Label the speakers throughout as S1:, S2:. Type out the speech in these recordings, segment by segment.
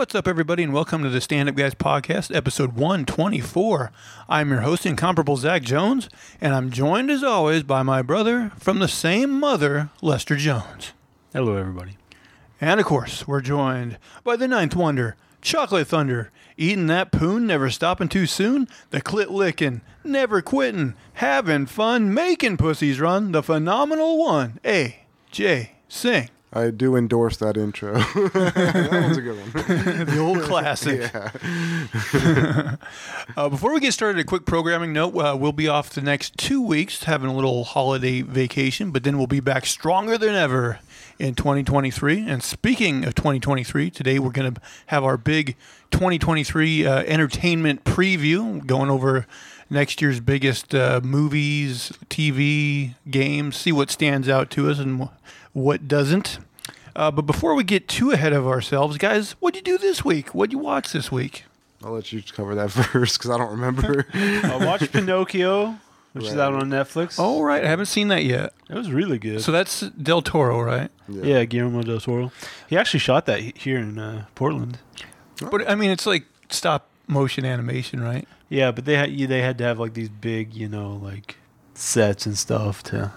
S1: what's up, everybody, and welcome to the Stand Up Guys Podcast, episode 124. I'm your host, Incomparable Zach Jones, and I'm joined, as always, by my brother from the same mother, Lester Jones.
S2: Hello, everybody.
S1: And, of course, we're joined by the ninth wonder, Chocolate Thunder, eating that poon, never stopping too soon, the clit licking, never quitting, having fun, making pussies run, the phenomenal one, A.J. Singh.
S3: I do endorse that intro. that one's a good one.
S1: the old classic. uh, before we get started, a quick programming note. Uh, we'll be off the next two weeks, having a little holiday vacation, but then we'll be back stronger than ever in 2023. And speaking of 2023, today we're going to have our big 2023 uh, entertainment preview, going over next year's biggest uh, movies, TV, games, see what stands out to us and what doesn't. Uh, but before we get too ahead of ourselves, guys, what'd you do this week? What'd you watch this week?
S3: I'll let you cover that first because I don't remember.
S2: I watched Pinocchio, which is out on Netflix.
S1: Oh, right. I haven't seen that yet.
S2: it was really good.
S1: So that's Del Toro, right?
S2: yeah. Guillermo del Toro. He actually shot that here in uh, Portland.
S1: But I mean, it's like stop motion animation, right?
S2: Yeah, but they had they had to have like these big, you know, like sets and stuff to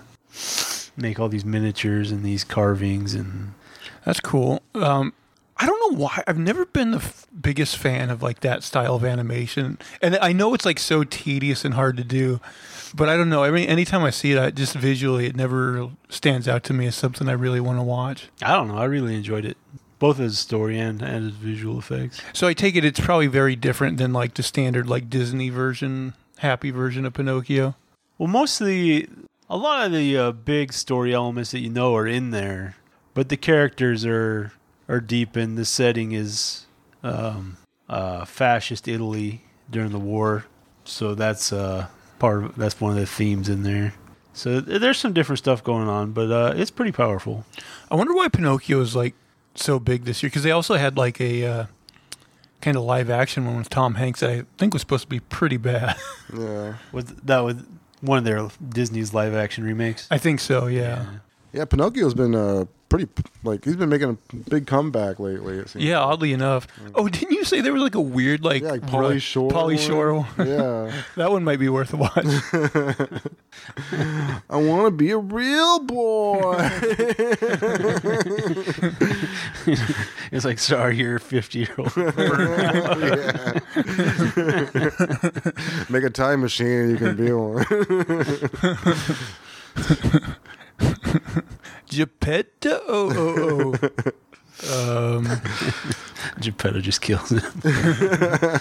S2: make all these miniatures and these carvings and
S1: That's cool. Um, I don't know why. I've never been the f- biggest fan of like that style of animation, and I know it's like so tedious and hard to do. But I don't know. I mean, anytime I see it, I just visually, it never stands out to me as something I really want to watch.
S2: I don't know. I really enjoyed it, both as a story and and as visual effects.
S1: So I take it it's probably very different than like the standard like Disney version, happy version of Pinocchio.
S2: Well, most of the, a lot of the uh, big story elements that you know are in there, but the characters are are deep, and the setting is um, uh, fascist Italy during the war, so that's uh, part of that's one of the themes in there. So there's some different stuff going on, but uh, it's pretty powerful.
S1: I wonder why Pinocchio is like so big this year because they also had like a uh, kind of live action one with Tom Hanks that I think was supposed to be pretty bad.
S3: yeah.
S2: Was that was one of their Disney's live action remakes?
S1: I think so. Yeah.
S3: Yeah, Pinocchio's been uh, pretty, like, he's been making a big comeback lately, it seems.
S1: Yeah, oddly enough. Oh, didn't you say there was like a weird like
S3: Yeah, like Pauly
S1: ru-
S3: Shore.
S1: Pauly
S3: one.
S1: Shore one?
S3: Yeah.
S1: that one might be worth a watch.
S3: I want to be a real boy.
S2: It's like, sorry, you're a 50 year old.
S3: Make a time machine and you can be one.
S1: Geppetto. Oh, oh, oh. um,
S2: Geppetto just kills him.
S1: I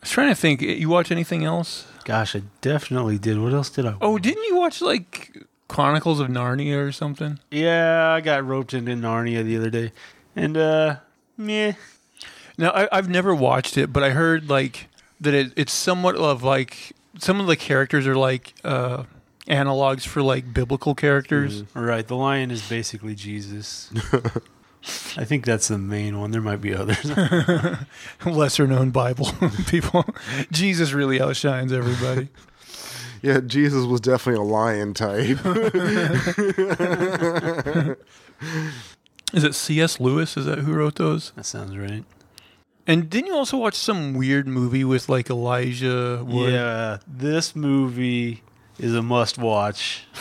S1: was trying to think. You watch anything else?
S2: Gosh, I definitely did. What else did I?
S1: Oh, didn't you watch like Chronicles of Narnia or something?
S2: yeah, I got roped into Narnia the other day, and uh, meh.
S1: Now I, I've never watched it, but I heard like that it, it's somewhat of like some of the characters are like uh, analogs for like biblical characters.
S2: Right, the lion is basically Jesus. I think that's the main one. There might be others.
S1: lesser known Bible people. Jesus really outshines everybody.
S3: Yeah, Jesus was definitely a lion type.
S1: Is it C.S. Lewis? Is that who wrote those?
S2: that sounds right.
S1: And didn't you also watch some weird movie with like Elijah Wood?
S2: Yeah, this movie is a must watch.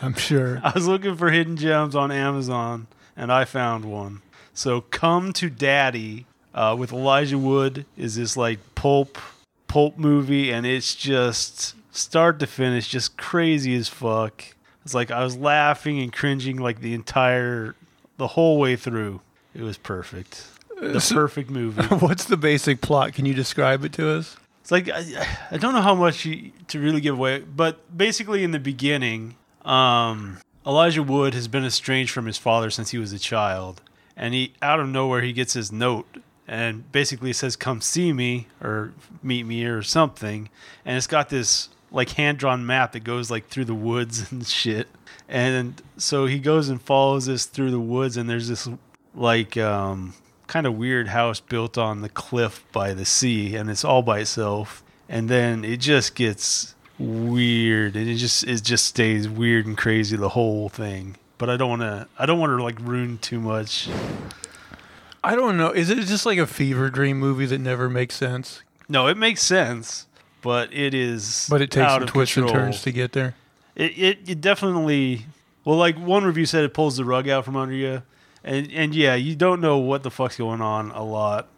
S1: I'm sure.
S2: I was looking for hidden gems on Amazon, and I found one. So, "Come to Daddy" uh, with Elijah Wood is this like pulp pulp movie, and it's just start to finish, just crazy as fuck. It's like I was laughing and cringing like the entire, the whole way through. It was perfect. The
S1: so-
S2: perfect movie.
S1: What's the basic plot? Can you describe it to us?
S2: It's like I, I don't know how much you, to really give away, but basically in the beginning, um, Elijah Wood has been estranged from his father since he was a child, and he out of nowhere he gets his note and basically it says, "Come see me" or "Meet me" or something, and it's got this like hand drawn map that goes like through the woods and shit, and so he goes and follows this through the woods, and there's this like um, kind of weird house built on the cliff by the sea, and it's all by itself. And then it just gets weird, and it just it just stays weird and crazy the whole thing. but I don't want to. I don't want to like ruin too much.
S1: I don't know. Is it just like a fever dream movie that never makes sense?
S2: No, it makes sense, but it is.
S1: But it takes some twists
S2: control.
S1: and turns to get there.
S2: It, it it definitely. Well, like one review said, it pulls the rug out from under you, and and yeah, you don't know what the fuck's going on a lot.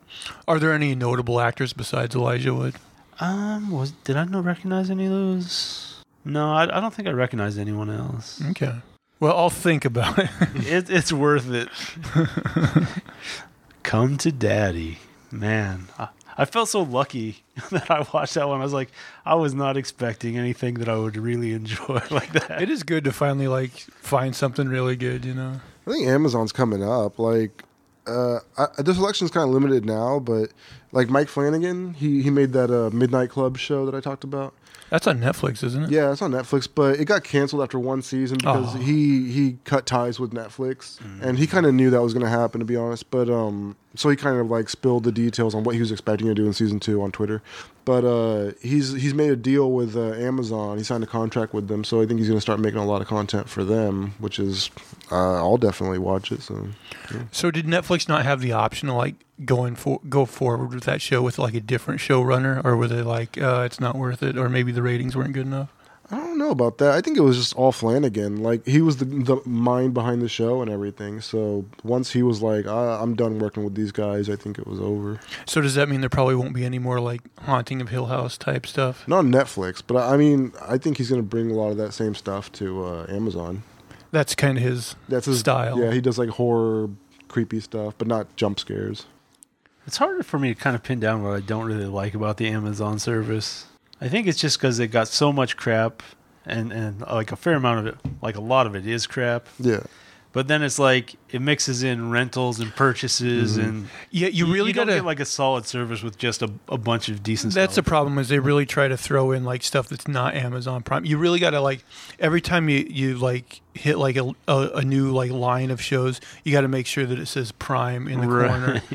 S1: Are there any notable actors besides Elijah Wood?
S2: Um, was did I not recognize any of those? No, I, I don't think I recognized anyone else.
S1: Okay. Well, I'll think about it.
S2: it, it's worth it. Come to daddy, man. I, I felt so lucky that I watched that one. I was like, I was not expecting anything that I would really enjoy like that.
S1: it is good to finally like find something really good, you know.
S3: I think Amazon's coming up. Like, uh, I, the selection's kind of limited now, but like Mike Flanagan, he he made that uh, Midnight Club show that I talked about.
S1: That's on Netflix, isn't it?
S3: Yeah, it's on Netflix, but it got canceled after one season because
S1: Oh.
S3: he he cut ties with Netflix, and he kind of knew that was going to happen, to be honest. But um, so he kind of like spilled the details on what he was expecting to do in season two on Twitter. But uh, he's he's made a deal with uh, Amazon. He signed a contract with them, so I think he's going to start making a lot of content for them, which is uh, I'll definitely watch it. So
S1: So did Netflix not have the option to like going for go forward with that show with like a different showrunner, or were they like uh, it's not worth it, or maybe the ratings weren't good enough?
S3: I don't know about that. I think it was just all Flanagan. Like he was the the mind behind the show and everything. So once he was like, ah, "I'm done working with these guys," I think it was over.
S1: So does that mean there probably won't be any more like Haunting of Hill House type stuff?
S3: Not Netflix, but I I mean, I think he's going to bring a lot of that same stuff to uh, Amazon.
S1: That's kind of his.
S3: That's his
S1: Style.
S3: Yeah, he does like horror, creepy stuff, but not jump scares.
S2: It's harder for me to kind of pin down what I don't really like about the Amazon service. I think it's just because they got so much crap, and and like a fair amount of it, like a lot of it is crap.
S3: Yeah,
S2: But then it's like it mixes in rentals and purchases, and
S1: Yeah, you really
S2: don't
S1: gotta.
S2: get like a solid service with just a, a bunch of decent. Stuff.
S1: That's the problem is they really try to throw in like stuff that's not Amazon Prime. You really got to like every time you you like hit like a, a, a new like line of shows, you got to make sure that it says Prime in the
S2: Right.
S1: corner.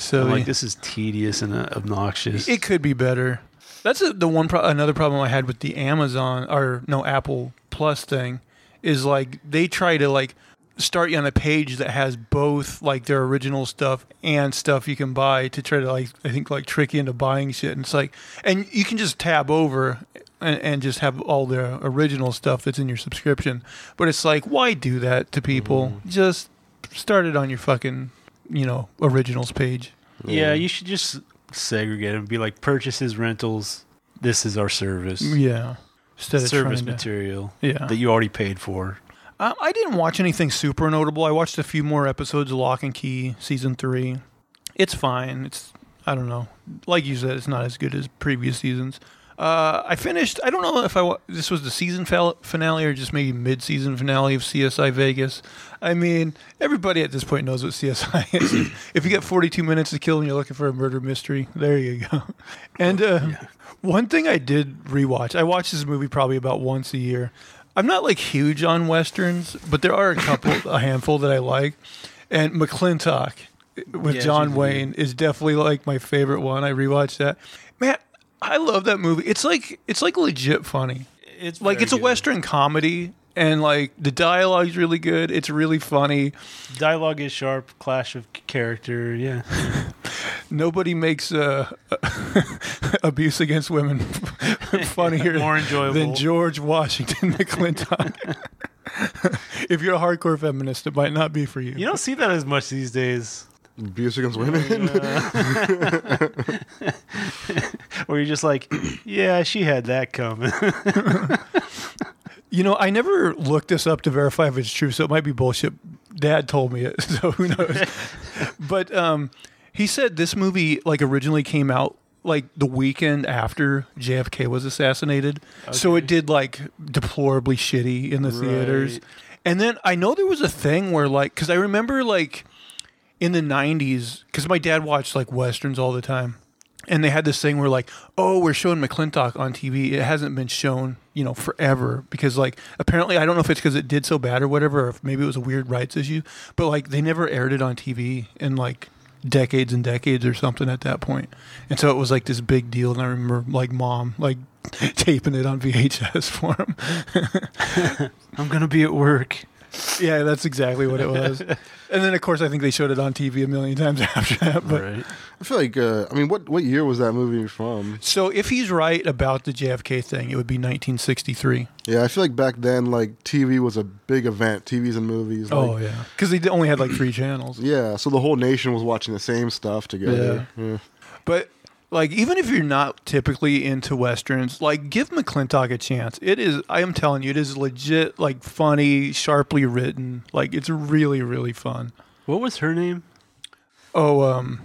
S1: So
S2: I'm like this is tedious and uh, obnoxious.
S1: it could be better. That's a, the one pro- another problem I had with the Amazon or no Apple Plus thing is like they try to like start you on a page that has both like their original stuff and stuff you can buy to try to like I think like trick you into buying shit. And it's like and you can just tab over and, and just have all the original stuff that's in your subscription. But it's like why do that to people? Mm. Just start it on your fucking you know originals page.
S2: yeah, you should just segregate them. Be like purchases, rentals. This is our service.
S1: Yeah. Instead of
S2: service
S1: trying to,
S2: material
S1: yeah.
S2: that you already paid for.
S1: Um, I didn't watch anything super notable. I watched a few more episodes of Locke and Key season three. It's fine. It's I don't know. Like you said, it's not as good as previous seasons. Uh, I finished. I don't know if I this was the season finale or just maybe mid-season finale of CSI Vegas. I mean, everybody at this point knows what CSI is. if you get 42 minutes to kill and you're looking for a murder mystery, there you go. And uh, one thing I did rewatch. I watch this movie probably about once a year. I'm not like huge on westerns, but there are a couple, a handful that I like. And McLintock with
S2: Yeah,
S1: John Wayne is definitely like my favorite one. I rewatched that. Man, I love that movie. It's like it's like legit funny.
S2: It's
S1: Like it's a
S2: good.
S1: western comedy and like the dialogue's really good. It's really funny.
S2: Dialogue is sharp, clash of character. Yeah,
S1: Nobody makes uh, abuse against women funnier
S2: more enjoyable.
S1: than George Washington McLintock. if you're a hardcore feminist, it might not be for you.
S2: You don't see that as much these days.
S3: Abuse against women.
S2: Where you're just like, yeah, she had that coming.
S1: You know, I never looked this up to verify if it's true, so it might be bullshit. Dad told me it, so who knows? but um, he said this movie like originally came out like the weekend after JFK was assassinated, so it did like deplorably shitty in the theaters. And then I know there was a thing where like, because I remember like in the '90s, because my dad watched like westerns all the time. And they had this thing where like, oh, we're showing McLintock on TV. It hasn't been shown, you know, forever because like apparently I don't know if it's because it did so bad or whatever, or if maybe it was a weird rights issue, but like they never aired it on TV in like decades and decades or something at that point. And so it was like this big deal. And I remember like mom like taping it on VHS for him.
S2: I'm gonna be at work.
S1: Yeah, that's exactly what it was. and then, of course, I think they showed it on TV a million times after that. But
S2: right.
S3: I feel like uh, I mean, what what year was that movie from?
S1: so, if he's right about the JFK thing, it would be 1963.
S3: Yeah, I feel like back then, like TV was a big event. TVs and movies. Like,
S1: oh yeah, because they only had like three channels.
S3: yeah. So the whole nation was watching the same stuff together. Yeah.
S1: But like, even if you're not typically into westerns, like, give McLintock a chance. It is. I am telling you, it is legit. Like, funny, sharply written. Like, it's really, really fun.
S2: What was her name?
S1: Oh, um,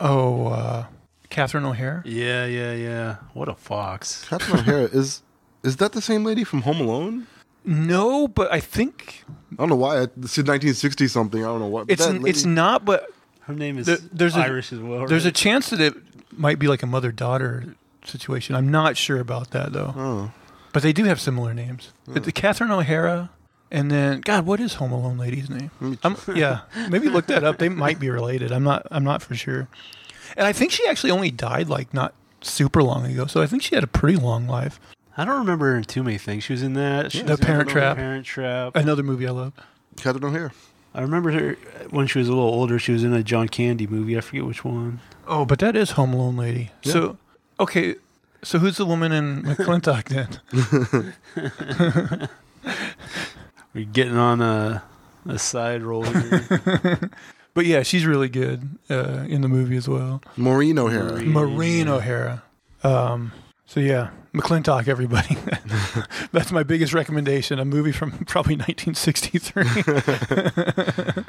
S1: oh, uh, Catherine O'Hara.
S2: Yeah, yeah, yeah. What a fox.
S3: Catherine O'Hara is is that the same lady from Home Alone?
S1: No, but I think
S3: I don't know why. This is 1960 something. I don't know what.
S1: it's
S3: that
S1: it's not. But
S2: Her name is
S1: There- there's a-
S2: Irish as well.
S1: there's a chance that it might be like a mother daughter situation. I'm not sure about that though.
S3: Oh,
S1: But they do have similar names. Oh. The Catherine O'Hara, and then God, what is Home Alone lady's name? I'm, yeah, maybe look that up. They might be related. I'm not. I'm not for sure. And I think she actually only died like not super long ago. So I think she had a pretty long life.
S2: I don't remember her in too many things. She was in that. She
S3: Yeah,
S2: was
S1: The
S2: in
S1: Parent Trap.
S2: Parent Trap.
S1: Another movie I love.
S3: Catherine O'Hara.
S2: I remember her when she was a little older. She was in a John Candy movie. I forget which one.
S1: Oh, but that is Home Alone lady.
S3: Yeah.
S1: So okay, so who's the woman in McLintock then?
S2: We're getting on a a side roll here.
S1: But yeah, she's really good uh, in the movie as well.
S3: Maureen O'Hara.
S2: Maureen.
S1: Maureen O'Hara. Um, so yeah, McLintock, everybody. That's my biggest recommendation. A movie from probably 1963.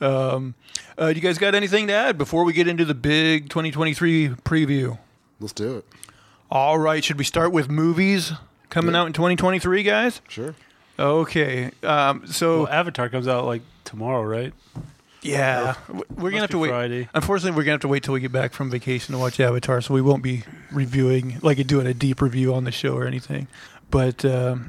S1: um, uh, you guys got anything to add before we get into the big 2023 preview?
S3: Let's do it.
S1: All right, should we start with movies coming
S3: Yeah.
S1: out in 2023, guys?
S3: Sure.
S1: Okay. Um, so
S2: well, Avatar comes out like tomorrow, right?
S1: Yeah, we're gonna
S2: Must
S1: have to wait.
S2: Friday.
S1: Unfortunately, we're gonna have to wait till we get back from vacation to watch Avatar, so we won't be reviewing, like doing a deep review on the show or anything. But um,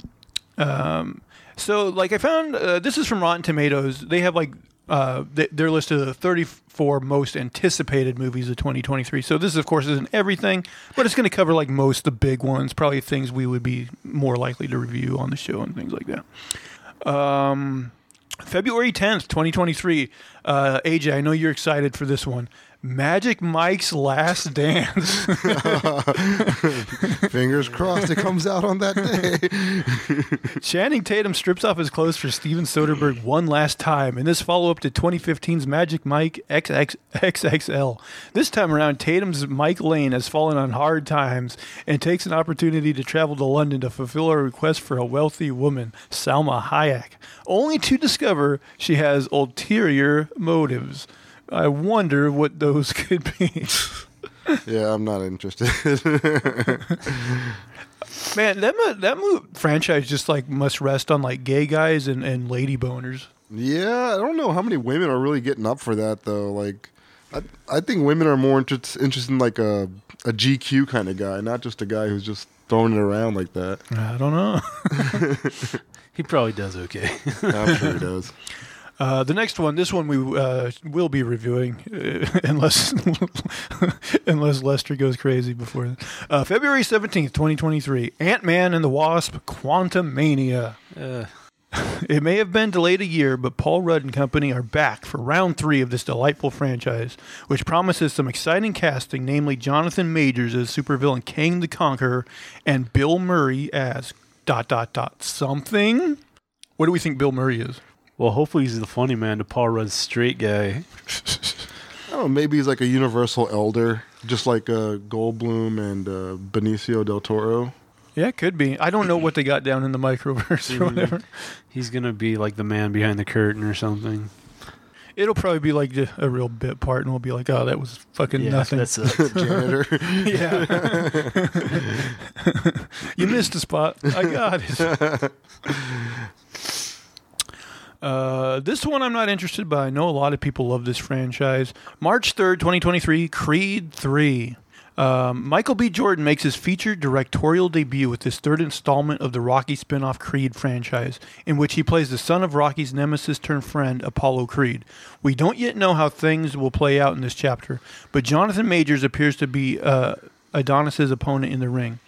S1: um, so, like, I found uh, this is from Rotten Tomatoes. They have like uh, th- their list of the 34 most anticipated movies of 2023. So this, of course, isn't everything, but it's going to cover like most the big ones, probably things we would be more likely to review on the show and things like that. Um, February 10th, 2023. Uh, AJ, I know you're excited for this one. Magic Mike's Last Dance.
S3: Fingers crossed it comes out on that day.
S1: Channing Tatum strips off his clothes for Steven Soderbergh one last time in this follow up to 2015's Magic Mike XX, XXL. This time around, Tatum's Mike Lane has fallen on hard times and takes an opportunity to travel to London to fulfill a request for a wealthy woman, Salma Hayek, only to discover she has ulterior motives. I wonder what those could be.
S3: yeah, I'm not interested.
S1: Man, that mo- that mo- franchise just like must rest on like gay guys and, and lady boners.
S3: yeah, I don't know how many women are really getting up for that though. Like, I I think women are more inter- interested in like a a GQ kind of guy, not just a guy who's just throwing it around like that.
S1: I don't know.
S2: He probably does okay.
S3: I'm sure he does.
S1: Uh, the next one, this one we uh, will be reviewing, uh, unless unless Lester goes crazy before then. Uh, February seventeenth, twenty twenty three. Ant Man and the Wasp:
S2: Quantumania.
S1: It may have been delayed a year, but Paul Rudd and company are back for round three of this delightful franchise, which promises some exciting casting, namely Jonathan Majors as supervillain Kang the Conqueror and Bill Murray as dot dot dot something. What do we think Bill Murray is?
S2: Well, hopefully he's the funny man to Paul Rudd's straight guy.
S3: I. Maybe he's like a universal elder, just like uh, Goldblum and uh, Benicio del Toro.
S1: Yeah, it could be. I don't know what they got down in the microverse or whatever.
S2: He's gonna be like the man behind the curtain or something.
S1: It'll probably be like just a real bit part, and we'll be like, "Oh, that was fucking
S2: yeah,
S1: nothing."
S2: That's it.
S3: Janitor.
S1: yeah, you missed a spot. I got it. Uh, this one I'm not interested, but I know a lot of people love this franchise. March 3rd, 2023, Creed 3. Um, Michael B. Jordan makes his feature directorial debut with this third installment of the Rocky spin-off Creed franchise, in which he plays the son of Rocky's nemesis turned friend, Apollo Creed. We don't yet know how things will play out in this chapter, but Jonathan Majors appears to be uh, Adonis's opponent in the ring.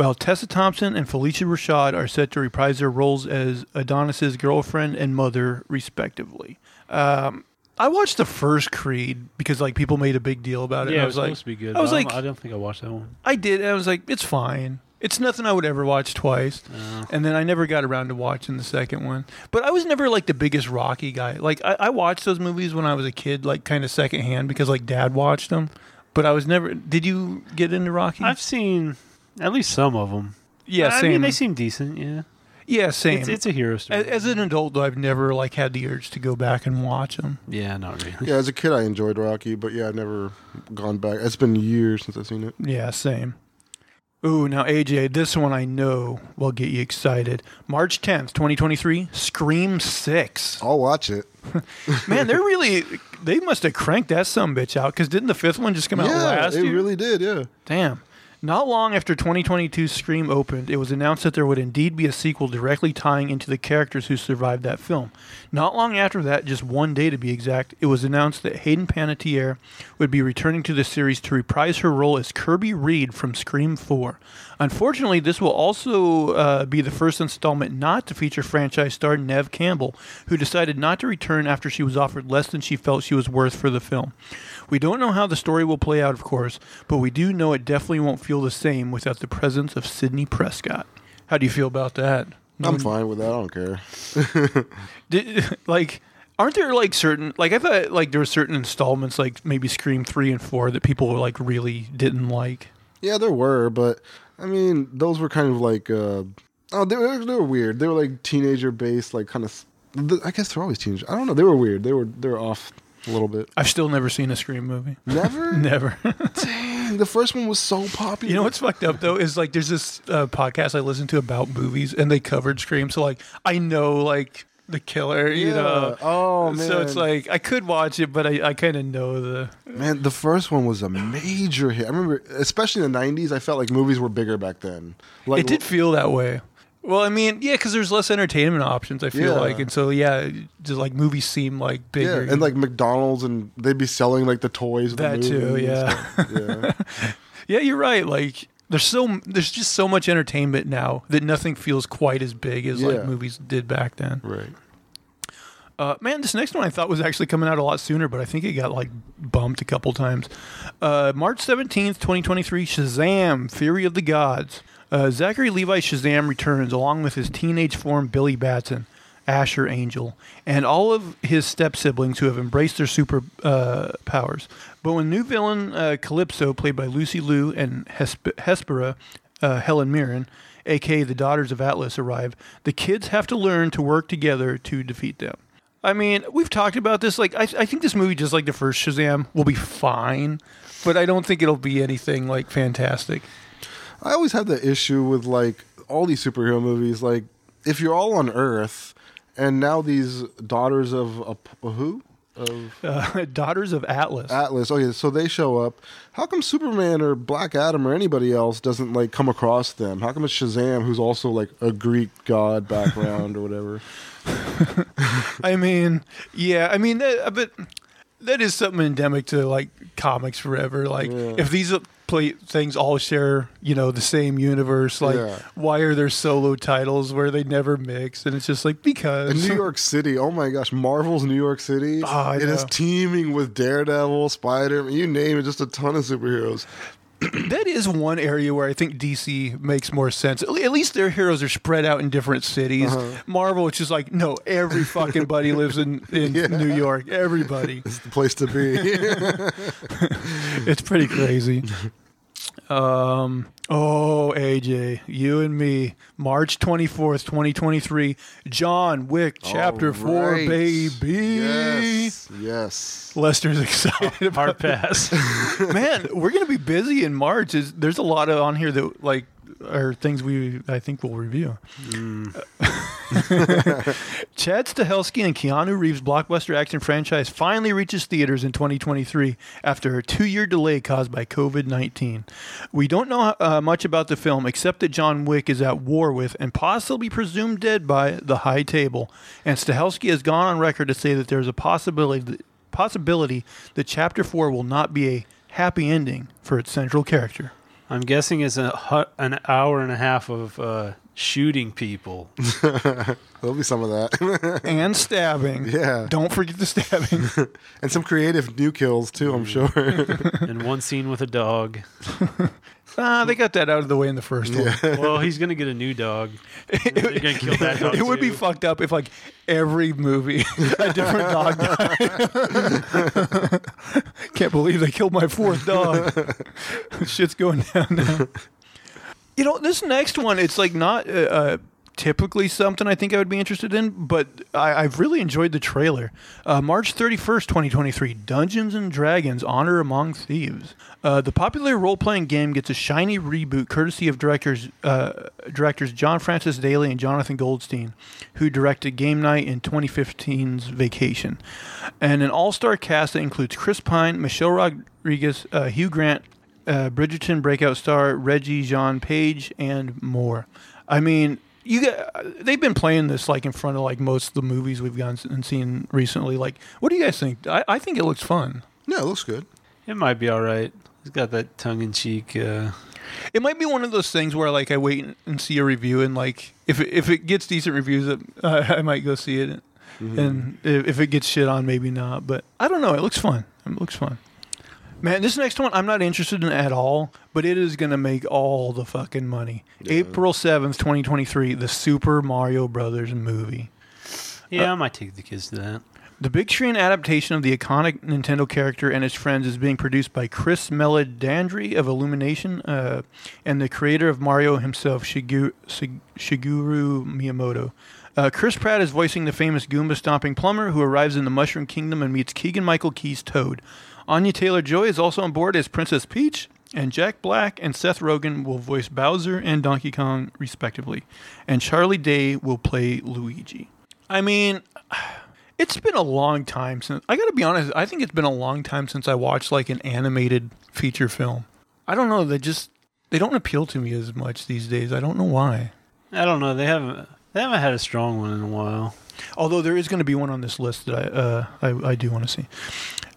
S1: While Tessa Thompson and Phylicia Rashad are set to reprise their roles as Adonis's girlfriend and mother, respectively. Um, I watched the first Creed because like people made a big deal about it.
S2: Yeah,
S1: and
S2: it
S1: I
S2: was
S1: was like,
S2: supposed to be good.
S1: I was like,
S2: don't- I don't think I watched that one.
S1: I did. And I was like, it's fine. It's nothing I would ever watch twice.
S2: Uh,
S1: And then I never got around to watching the second one. But I was never like the biggest Rocky guy. Like I, I watched those movies when I was a kid, like kind of secondhand because like dad watched them. But I was never. Did you get into Rocky?
S2: I've seen at least some of them.
S1: yeah,
S2: I
S1: same.
S2: mean, they seem decent. Yeah,
S1: yeah, same.
S2: it's, it's a hero story.
S1: as, as an adult, though, I've never like had the urge to go back and watch them.
S2: yeah, not really.
S3: Yeah, as a kid, I enjoyed Rocky, but yeah, I've never gone back. It's been years since I've seen it.
S1: Yeah, same. Ooh, now AJ, this one I know will get you excited. March 10th, 2023, Scream 6.
S3: I'll watch it.
S1: Man, they're really they must have cranked that some bitch out cuz didn't the fifth one just come out
S3: yeah,
S1: last
S3: it
S1: year?
S3: really did. Yeah.
S1: Damn. Not long after 2022 Scream opened, it was announced that there would indeed be a sequel directly tying into the characters who survived that film. Not long after that, just one day to be exact, it was announced that Hayden Panettiere would be returning to the series to reprise her role as Kirby Reed from Scream 4. Unfortunately, this will also uh, be the first installment not to feature franchise star Neve Campbell, who decided not to return after she was offered less than she felt she was worth for the film. We don't know how the story will play out, of course, but we do know it definitely won't feel the same without the presence of Sidney Prescott. How do you feel about that?
S3: I'm fine with that. I don't care.
S1: Did, like, aren't there like certain like I thought like there were certain installments like maybe Scream three and four that people like really didn't like.
S3: Yeah, there were, but I mean, those were kind of like, uh, oh, they were, they were weird. They were like teenager based, like kind of. I guess they're always teenagers. I don't know. They were weird. They were they were off a little bit.
S1: I've still never seen a Scream movie.
S3: Never.
S1: Never.
S3: Dang, the first one was so popular.
S1: You know what's fucked up though is like there's this uh, podcast I listen to about movies and they covered Scream, so like I know like the killer, you
S3: Yeah.
S1: know.
S3: Oh man.
S1: So it's like I could watch it, but I, I kind of know the.
S3: man, the first one was a major hit. I remember, especially in the '90s. I felt like movies were bigger back then. Like
S1: it did feel that way. Well, I mean, yeah, because there's less entertainment options. I feel
S3: Yeah.
S1: like, and so yeah, just like movies seem like
S3: Yeah,
S1: bigger.
S3: and like McDonald's, and they'd be selling like the toys. of the
S1: That too, yeah.
S3: yeah.
S1: yeah, you're right. Like there's so there's just so much entertainment now that nothing feels quite as big as
S3: Yeah.
S1: like movies did back then.
S3: Right.
S1: Uh, man, this next one I thought was actually coming out a lot sooner, but I think it got like bumped a couple times. Uh, March 17th, 2023, Shazam, Fury of the Gods. Uh, Zachary Levi Shazam returns along with his teenage form Billy Batson, Asher Angel, and all of his step siblings who have embraced their super uh, powers. But when new villain uh, Kalypso, played by Lucy Liu, and Hesp- Hespera, uh, Helen Mirren, aka the Daughters of Atlas, arrive, the kids have to learn to work together to defeat them. I mean, we've talked about this. Like, I, I think this movie, just like the first Shazam, will be fine, but I don't think it'll be anything like fantastic.
S3: I always have the issue with like all these superhero movies. Like, if you're all on Earth, and now these daughters of a, a who of
S1: Uh, Daughters of Atlas.
S3: Atlas. Okay, so they show up. How come Superman or Black Adam or anybody else doesn't like come across them? How come it's Shazam, who's also like a Greek god background or whatever?
S1: I mean, yeah, I mean, that, but that is something endemic to like comics forever. Like,
S3: Yeah.
S1: if these play things all share, you know, the same universe, like,
S3: Yeah.
S1: why are there solo titles where they never mix? And it's just like because
S3: In New York City, oh my gosh, Marvel's New York City.
S1: Oh,
S3: it is
S1: know.
S3: teaming with Daredevil, Spider, you name it, just a ton of superheroes.
S1: that is one area where I think DC makes more sense. At at least their heroes are spread out in different cities.
S3: Uh-huh.
S1: Marvel, it's just like no, every fucking buddy lives in in
S3: Yeah.
S1: New York. Everybody.
S3: It's the place to be.
S1: It's pretty crazy. Um. Oh, AJ, you and me, March twenty fourth, twenty twenty three. John Wick, Chapter
S3: All
S1: Four, baby.
S3: Yes. Yes.
S1: Lester's excited about
S2: Hard pass.
S1: Man, we're gonna be busy in March. Is there's a lot of on here that like are things we I think we'll review. Chad Stahelski and Keanu Reeves' blockbuster action franchise finally reaches theaters in 2023 after a two-year delay caused by COVID-19. We don't know uh, much about the film except that John Wick is at war with and possibly presumed dead by the High Table, and Stahelski has gone on record to say that there's a possibility that, possibility that Chapter Four will not be a happy ending for its central character.
S2: I'm guessing it's a an hour and a half of uh, shooting people.
S3: There'll be some of that.
S1: and stabbing.
S3: yeah.
S1: Don't forget the stabbing.
S3: And some creative new kills too, I'm sure.
S2: and one scene with a dog.
S1: ah, they got that out of the way in the first one.
S2: Well, he's gonna get a new dog. They're gonna kill that dog.
S1: It would be fucked up if like every movie a different dog died. Can't believe they killed my fourth dog. Shit's going down now. You know, this next one, it's like not uh, uh, typically something I think I would be interested in, but I, I've really enjoyed the trailer. Uh, March 31st, 2023, Dungeons and Dragons Honor Among Thieves. Uh, the popular role playing game gets a shiny reboot courtesy of directors, uh, directors John Francis Daly and Jonathan Goldstein, who directed Game Night in 2015's Vacation. And an all star cast that includes Chris Pine, Michelle Rodriguez, uh, Hugh Grant, uh, Bridgerton breakout star Regé-Jean Page, and more. I mean, you get, they've been playing this like in front of like most of the movies we've gone and seen recently. Like, what do you guys think? I, I think it looks fun.
S3: yeah, it looks good.
S2: It might be all right. It's got that tongue in cheek. Uh,
S1: It might be one of those things where like I wait and see a review and like if it, if it gets decent reviews, uh, I might go see it. And if, if it gets shit on, maybe not. But I don't know. It looks fun. It looks fun. Man, this next one I'm not interested in at all, but it is going to make all the fucking money. April 7th, 2023, the Super Mario Brothers movie.
S2: yeah, I might take the kids to that.
S1: The big screen adaptation of the iconic Nintendo character and his friends is being produced by Chris Meledandri of Illumination uh, and the creator of Mario himself, Shigu- Shig- Shigeru Miyamoto. Uh, Chris Pratt is voicing the famous Goomba stomping plumber who arrives in the Mushroom Kingdom and meets Keegan Michael Key's Toad. Anya Taylor Joy is also on board as Princess Peach, and Jack Black and Seth Rogen will voice Bowser and Donkey Kong, respectively. And Charlie Day will play Luigi. I mean, it's been a long time since I got to be honest. I think it's been a long time since I watched like an animated feature film. I don't know. They just they don't appeal to me as much these days. I don't know why.
S2: I don't know. They haven't they haven't had a strong one in a while.
S1: Although there is going to be one on this list that I uh, I, I do want to see.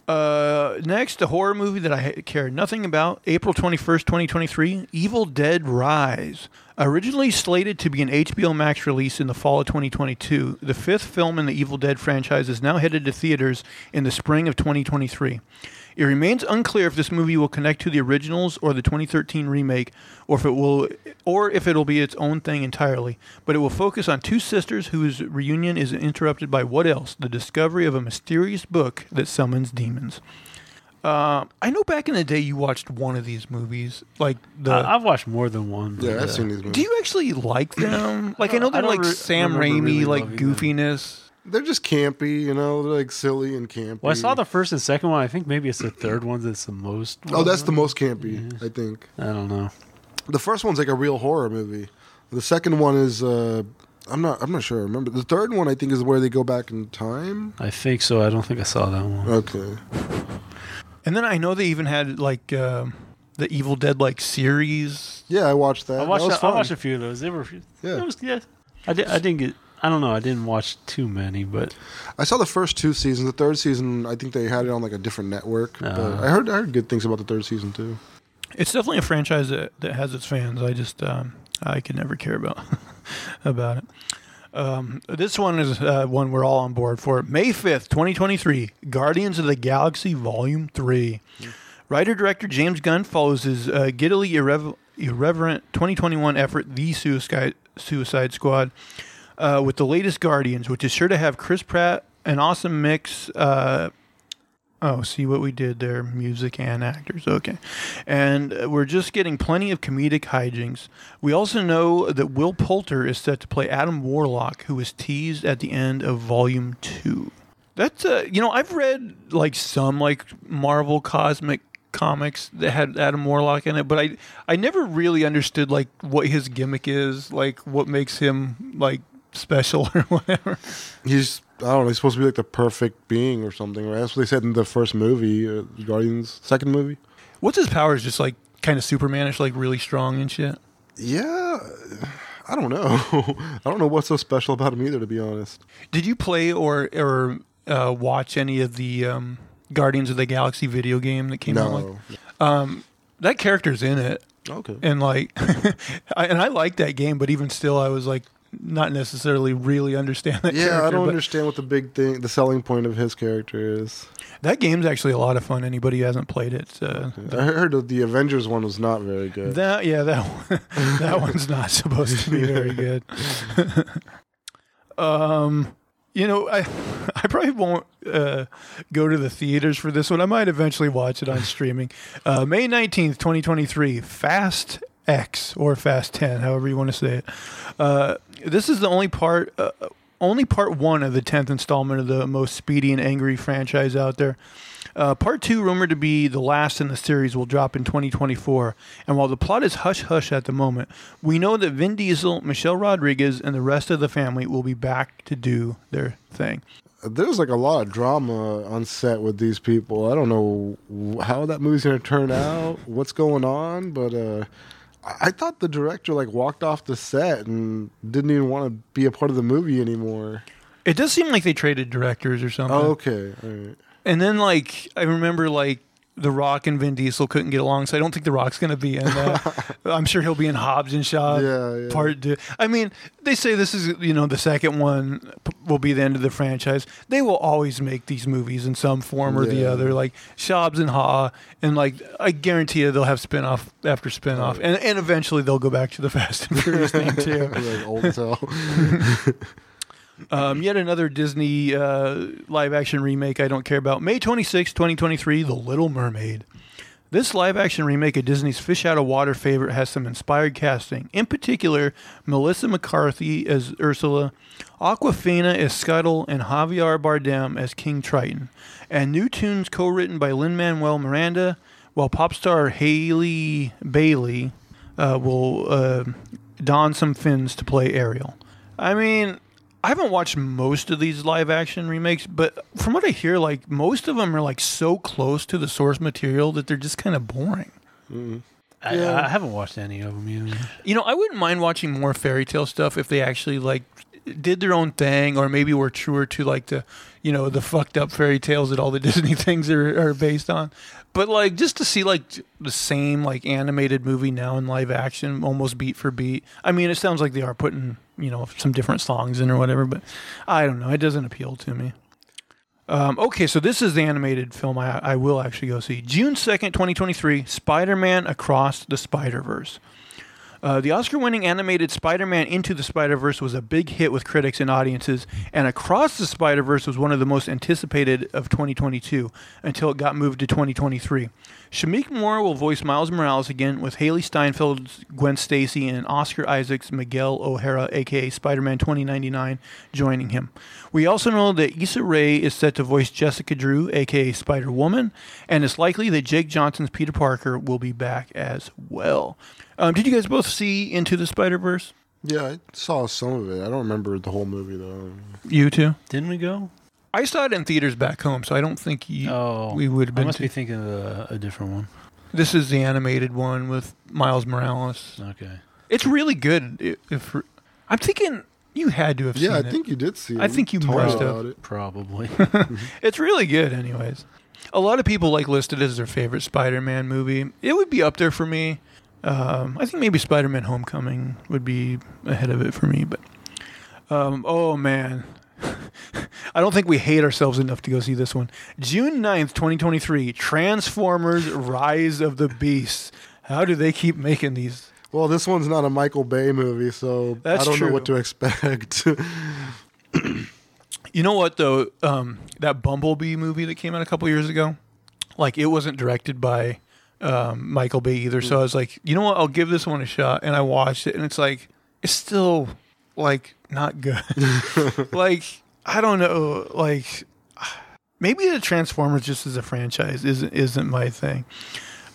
S1: Uh, next, a horror movie that I care nothing about. April twenty first, twenty twenty three. Evil Dead Rise. Originally slated to be an HBO Max release in the fall of 2022, the fifth film in the Evil Dead franchise is now headed to theaters in the spring of 2023. It remains unclear if this movie will connect to the originals or the 2013 remake, or if it will, or if it'll be its own thing entirely. But it will focus on two sisters whose reunion is interrupted by what else? The discovery of a mysterious book that summons demons. Uh, I know back in the day you watched one of these movies, like the.
S2: I, I've watched more than one.
S3: Yeah, I've seen these movies.
S1: do you actually like them? Like I know they're
S2: don't
S1: like
S2: re-
S1: Sam Raimi,
S2: really
S1: like
S2: goofiness. them.
S1: Goofiness.
S3: They're just campy, you know. They're like silly and campy.
S2: Well, I saw the first and second one. I think maybe it's the third one that's the most.
S3: Oh, that's the most campy, I think.
S2: I don't know.
S3: The first one's like a real horror movie. The second one is uh I'm not I'm not sure. I remember the third one I think is where they go back in time.
S2: I think so. I don't think I saw that one.
S3: Okay.
S1: And then I know they even had like um the Evil Dead like series.
S3: Yeah, I watched that.
S2: I watched.
S3: that was
S2: a- I
S3: fun.
S2: watched a few of those. They were.
S3: Yeah.
S2: It was, yeah. I did. I didn't get. I don't know. I didn't watch too many, but
S3: I saw the first two seasons. The third season, I think they had it on like a different network. but
S2: Uh.
S3: I heard I heard good things about the third season too.
S1: It's definitely a franchise that, that has its fans. I just um, I could never care about about it. Um, this one is uh, one we're all on board for. May fifth, twenty twenty three. Guardians of the Galaxy Volume Three. Writer director James Gunn follows his uh, giddily irrev- irreverent 2021 effort, The Suicide, Suicide Squad, uh, with the latest Guardians, which is sure to have Chris Pratt, an awesome mix. Uh, oh, see what we did there music and actors. Okay. And we're just getting plenty of comedic hijinks. We also know that Will Poulter is set to play Adam Warlock, who was teased at the end of Volume 2. That's uh, you know, I've read like some like Marvel cosmic comics that had Adam Warlock in it, but I I never really understood like what his gimmick is, like what makes him like special or whatever.
S3: He's I don't know. He's supposed to be like the perfect being or something, right? That's what they said in the first movie, uh, Guardians, second movie.
S1: What's his powers? Just like kind of Supermanish, like really strong and shit.
S3: Yeah, I don't know. I don't know what's so special about him either, to be honest.
S1: Did you play or or uh, watch any of the um, Guardians of the Galaxy video game that came out? Like,
S3: No,
S1: that character's in it.
S3: Okay.
S1: and like, I, and I like that game, but even still, I was like, not necessarily really understand that.
S3: Yeah, I don't understand what the big thing, the selling point of his character is.
S1: That game's actually a lot of fun. Anybody who hasn't played it, uh,
S3: I heard that the Avengers one was not very good.
S1: That yeah, that one, that one's not supposed to be very good. um, you know, I I probably won't uh, go to the theaters for this one. I might eventually watch it on streaming. Uh, May nineteenth, twenty twenty three. Fast X or Fast Ten, however you want to say it. Uh, this is the only part. Uh, only part one of the 10th installment of the most speedy and angry franchise out there. Uh, part two, rumored to be the last in the series, will drop in 2024. And while the plot is hush hush at the moment, we know that Vin Diesel, Michelle Rodriguez, and the rest of the family will be back to do their thing.
S3: There's like a lot of drama on set with these people. I don't know how that movie's going to turn out, what's going on, but uh, I thought the director like walked off the set and didn't even want to be a part of the movie anymore.
S1: It does seem like they traded directors or something.
S3: Oh, okay. All right.
S1: And then, like, I remember, like, The Rock and Vin Diesel couldn't get along, so I don't think The Rock's going to be in that. I'm sure he'll be in Hobbs and Shaw
S3: Yeah, yeah.
S1: part two. I mean, they say this is, you know, the second one p- will be the end of the franchise. They will always make these movies in some form or the other, like Shabs and Ha, and like I guarantee you they'll have spin off after spin off, oh, and and eventually they'll go back to the Fast and Furious thing too.
S3: like old as.
S1: Um, yet another Disney uh, live action remake I don't care about. May 26, 2023, The Little Mermaid. This live action remake of Disney's fish out of water favorite has some inspired casting. In particular, Melissa McCarthy as Ursula, Awkwafina as Scuttle, and Javier Bardem as King Triton. And new tunes co written by Lin Manuel Miranda, while pop star Halle Bailey uh, will uh, don some fins to play Ariel. I mean, I haven't watched most of these live action remakes, but from what I hear, like most of them are like so close to the source material that they're just kind of boring. Mm-hmm.
S2: I,
S3: Yeah.
S2: I haven't watched any of them either.
S1: You know, I wouldn't mind watching more fairy tale stuff if they actually like did their own thing, or maybe were truer to like the, you know, the fucked up fairy tales that all the Disney things are, are based on. But like just to see like the same like animated movie now in live action, almost beat for beat. I mean, it sounds like they are putting you know some different songs in or whatever, but I don't know. It doesn't appeal to me. Um, okay, so this is the animated film I, I will actually go see. June 2nd, 2023, Spider Man Across the Spider Verse. Uh, the Oscar winning animated Spider Man Into the Spider Verse was a big hit with critics and audiences, and Across the Spider Verse was one of the most anticipated of 2022 until it got moved to 2023. Shameik Moore will voice Miles Morales again, with Hailee Steinfeld's Gwen Stacy and Oscar Isaac's Miguel O'Hara, aka Spider Man 2099, joining him. We also know that Issa Rae is set to voice Jessica Drew, aka Spider Woman, and it's likely that Jake Johnson's Peter Parker will be back as well. Um, did you guys both see Into the Spider Verse?
S3: Yeah, I saw some of it. I don't remember the whole movie though.
S1: You too.
S2: Didn't we go?
S1: I saw it in theaters back home, so I don't think you,
S2: Oh,
S1: we would have been.
S2: I
S1: been.
S2: must
S1: to-
S2: be thinking of a, a different one.
S1: this is the animated one with Miles Morales.
S2: Okay.
S1: It's really good. i- If I'm thinking you had to have seen it.
S3: Yeah, I
S1: it.
S3: think you did see it.
S1: I think you
S3: told
S1: must have.
S3: about it.
S2: Probably.
S1: It's really good, anyways. A lot of people like listed as their favorite Spider-Man movie. It would be up there for me. Um, I think maybe Spider-Man: Homecoming would be ahead of it for me. But um, oh man, I don't think we hate ourselves enough to go see this one. June 9th, 2023, Transformers: Rise of the Beasts. How do they keep making these?
S3: Well, this one's not a Michael Bay movie, so
S1: That's
S3: I don't
S1: true.
S3: know what to expect.
S1: You know what though? Um, that Bumblebee movie that came out a couple years ago, like it wasn't directed by um, Michael Bay either. So I was like, you know what? I'll give this one a shot. And I watched it, and it's like it's still like not good. like I don't know. Like maybe the Transformers just as a franchise isn't isn't my thing.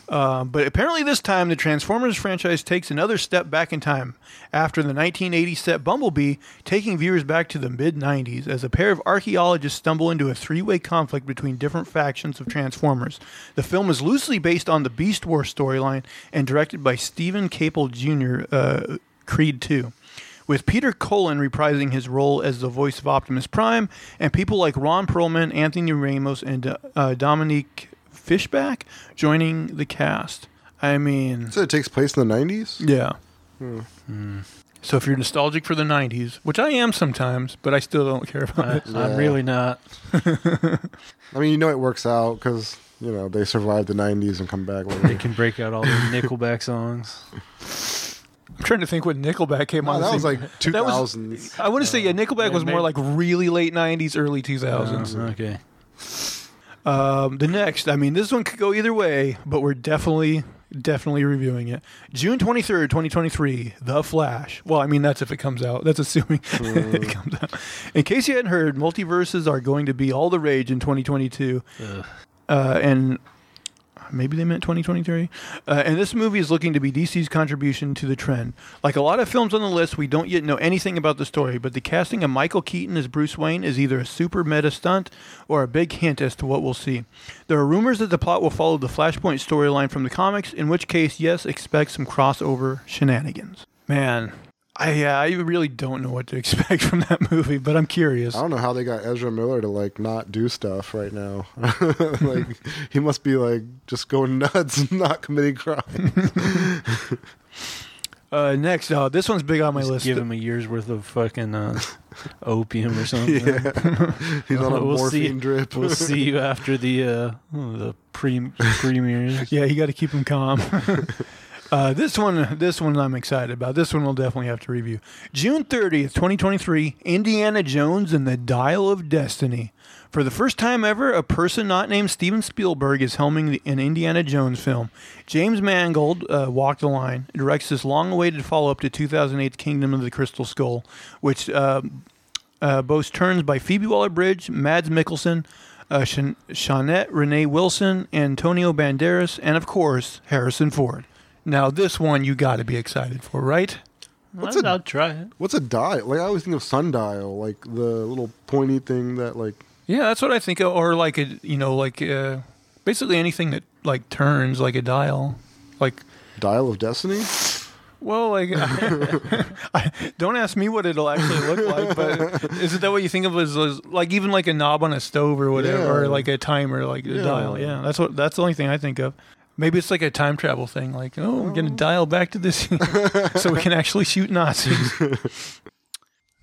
S1: Uh, but apparently, this time the Transformers franchise takes another step back in time after the 1980 set Bumblebee, taking viewers back to the mid 90s as a pair of archaeologists stumble into a three way conflict between different factions of Transformers. The film is loosely based on the Beast Wars storyline and directed by Steven Caple Jr., uh, Creed 2 with Peter Cullen reprising his role as the voice of Optimus Prime, and people like Ron Perlman, Anthony Ramos, and uh, Dominique Fishback joining the cast. I mean,
S3: So it takes place in the 90s?
S1: yeah.
S3: Hmm.
S1: So if you're nostalgic for the '90s, which I am sometimes, but I still don't care about
S2: I,
S1: it.
S2: I'm really not.
S3: I mean, you know it works out because, you know, they survived the 90s and come back
S2: They can break out all the Nickelback songs.
S1: I'm trying to think when Nickelback came
S3: No,
S1: on. the
S3: that was
S1: scene.
S3: like
S1: That was- I want to say yeah, Nickelback
S2: Yeah,
S1: was more like really late '90s, early 2000s.
S2: Oh, okay.
S1: Um, the next, I mean, this one could go either way, but we're definitely, definitely reviewing it. June 23rd, 2023, The Flash. Well, I mean, that's if it comes out. That's assuming it comes out. In case you hadn't heard, multiverses are going to be all the rage in 2022. Uh, and maybe they meant 2023. Uh, and this movie is looking to be DC's contribution to the trend. Like a lot of films on the list, we don't yet know anything about the story, but the casting of Michael Keaton as Bruce Wayne is either a super meta stunt or a big hint as to what we'll see. There are rumors that the plot will follow the Flashpoint storyline from the comics, in which case, yes, expect some crossover shenanigans. Man. I, yeah, I really don't know what to expect from that movie, but I'm curious.
S3: I don't know how they got Ezra Miller to like not do stuff right now. like he must be like just going nuts and not committing crimes.
S1: Uh, next, uh, this one's big on my
S2: Just
S1: list.
S2: give him a year's worth of fucking uh, opium or something.
S3: yeah, he's on a
S2: We'll see.
S3: morphine drip.
S2: We'll see you after the uh, the pre premieres.
S1: Yeah, you got to keep him calm. Uh, this one, this one, I'm excited about. This one we'll definitely have to review. June 30th, 2023. Indiana Jones and the Dial of Destiny. For the first time ever, a person not named Steven Spielberg is helming the, an Indiana Jones film. James Mangold uh, walked the line, directs this long-awaited follow-up to 2008's Kingdom of the Crystal Skull, which uh, uh, boasts turns by Phoebe Waller-Bridge, Mads Mikkelsen, uh, Renee Wilson, Antonio Banderas, and of course Harrison Ford. Now this one you got to be excited for, right?
S3: What's
S2: I'll,
S3: a-
S2: I'll try it.
S3: What's a dial? Like I always think of sundial, like the little pointy thing that like
S1: Yeah, that's what I think. of, Or like a you know like uh, basically anything that like turns like a dial, like.
S3: dial of destiny.
S1: Well, like, I, don't ask me what it'll actually look like, but is it that what you think of as, as like even like a knob on a stove or whatever,
S3: Yeah.
S1: or like a timer, like a dial? Yeah, that's what that's the only thing I think of. Maybe it's like a time travel thing, like oh, we're gonna dial back to this so we can actually shoot Nazis.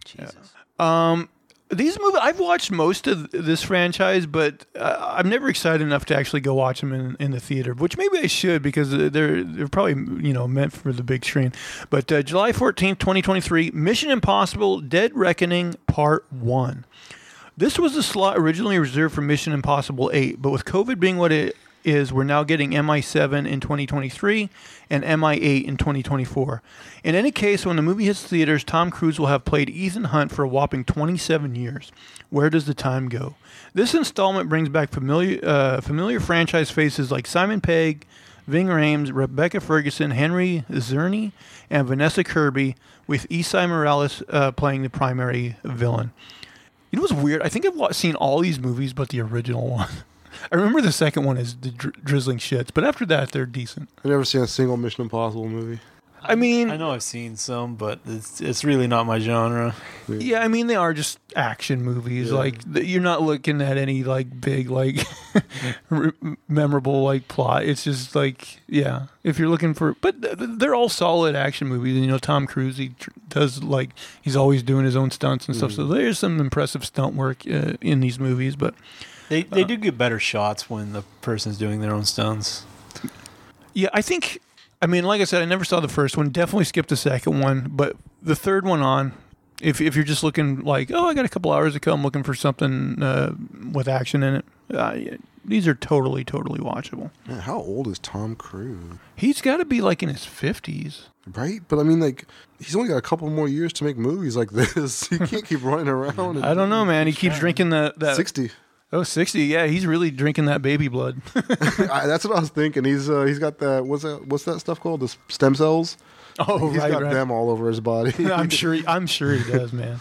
S2: Jesus.
S1: Um, these movies I've watched most of this franchise, but uh, I'm never excited enough to actually go watch them in, in the theater. Which maybe I should because they're they're probably you know meant for the big screen. But uh, July 14th, 2023, Mission Impossible: Dead Reckoning Part One. This was a slot originally reserved for Mission Impossible 8, but with COVID being what it is, we're now getting MI7 in 2023 and MI8 in 2024. In any case, when the movie hits theaters, Tom Cruise will have played Ethan Hunt for a whopping 27 years. Where does the time go? This installment brings back familiar uh, familiar franchise faces like Simon Pegg, Ving Rhames, Rebecca Ferguson, Henry Czerny, and Vanessa Kirby, with Esai Morales uh, playing the primary villain. You know what's weird? I think I've seen all these movies but the original one. I remember the second one is the dri- drizzling shits, but after that they're decent.
S3: I've never seen a single Mission Impossible movie.
S1: I mean,
S2: I know I've seen some, but it's it's really not my genre.
S1: yeah, I mean they are just action movies.
S3: Yeah.
S1: Like you're not looking at any like big like memorable like plot. It's just like yeah, if you're looking for, but th- th- they're all solid action movies. You know, Tom Cruise he does like he's always doing his own stunts and stuff. So there's some impressive stunt work uh, in these movies, but.
S2: They they
S1: Uh,
S2: do get better shots when the person's doing their own stunts.
S1: Yeah, I think. I mean, like I said, I never saw the first one. Definitely skipped the second one, but the third one on. If if you're just looking like, oh, I got a couple hours to come, looking for something uh, with action in it, uh, yeah, these are totally totally watchable.
S3: Man, how old is Tom Cruise?
S1: He's got to be like in his fifties.
S3: Right? But I mean, like, he's only got a couple more years to make movies like this. He can't keep running around. And
S1: I don't know, man. He keeps drinking the that
S3: 60.
S1: Oh 60. Yeah, he's really drinking that baby blood.
S3: I, that's what I was thinking. He's uh, he's got that. What's that? What's that stuff called? The stem cells.
S1: oh,
S3: He's
S1: right,
S3: got
S1: right.
S3: them all over his body.
S1: I'm sure. He, I'm sure he does, man.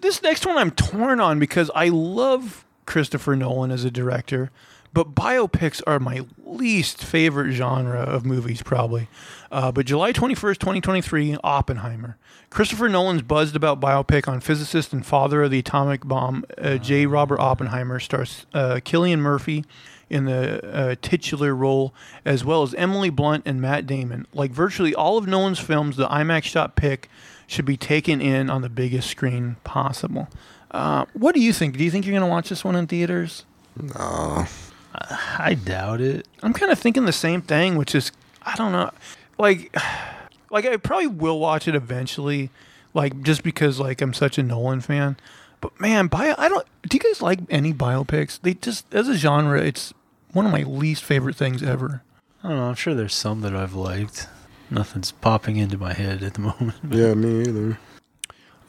S1: This next one I'm torn on because I love Christopher Nolan as a director, but biopics are my least favorite genre of movies, probably. Uh, but July 21st, 2023, Oppenheimer. Christopher Nolan's buzzed about biopic on physicist and father of the atomic bomb, uh, J. Robert Oppenheimer, stars uh, Cillian Murphy in the uh, titular role, as well as Emily Blunt and Matt Damon. Like virtually all of Nolan's films, the IMAX shot pick should be taken in on the biggest screen possible. Uh, what do you think? Do you think you're going to watch this one in theaters?
S3: No.
S2: I doubt it.
S1: I'm kind of thinking the same thing, which is I don't know, like, like I probably will watch it eventually, like just because like I'm such a Nolan fan. But man, bio, I don't. Do you guys like any biopics? They just as a genre, it's one of my least favorite things ever.
S2: I don't know. I'm sure there's some that I've liked. Nothing's popping into my head at the moment.
S3: Yeah, me either.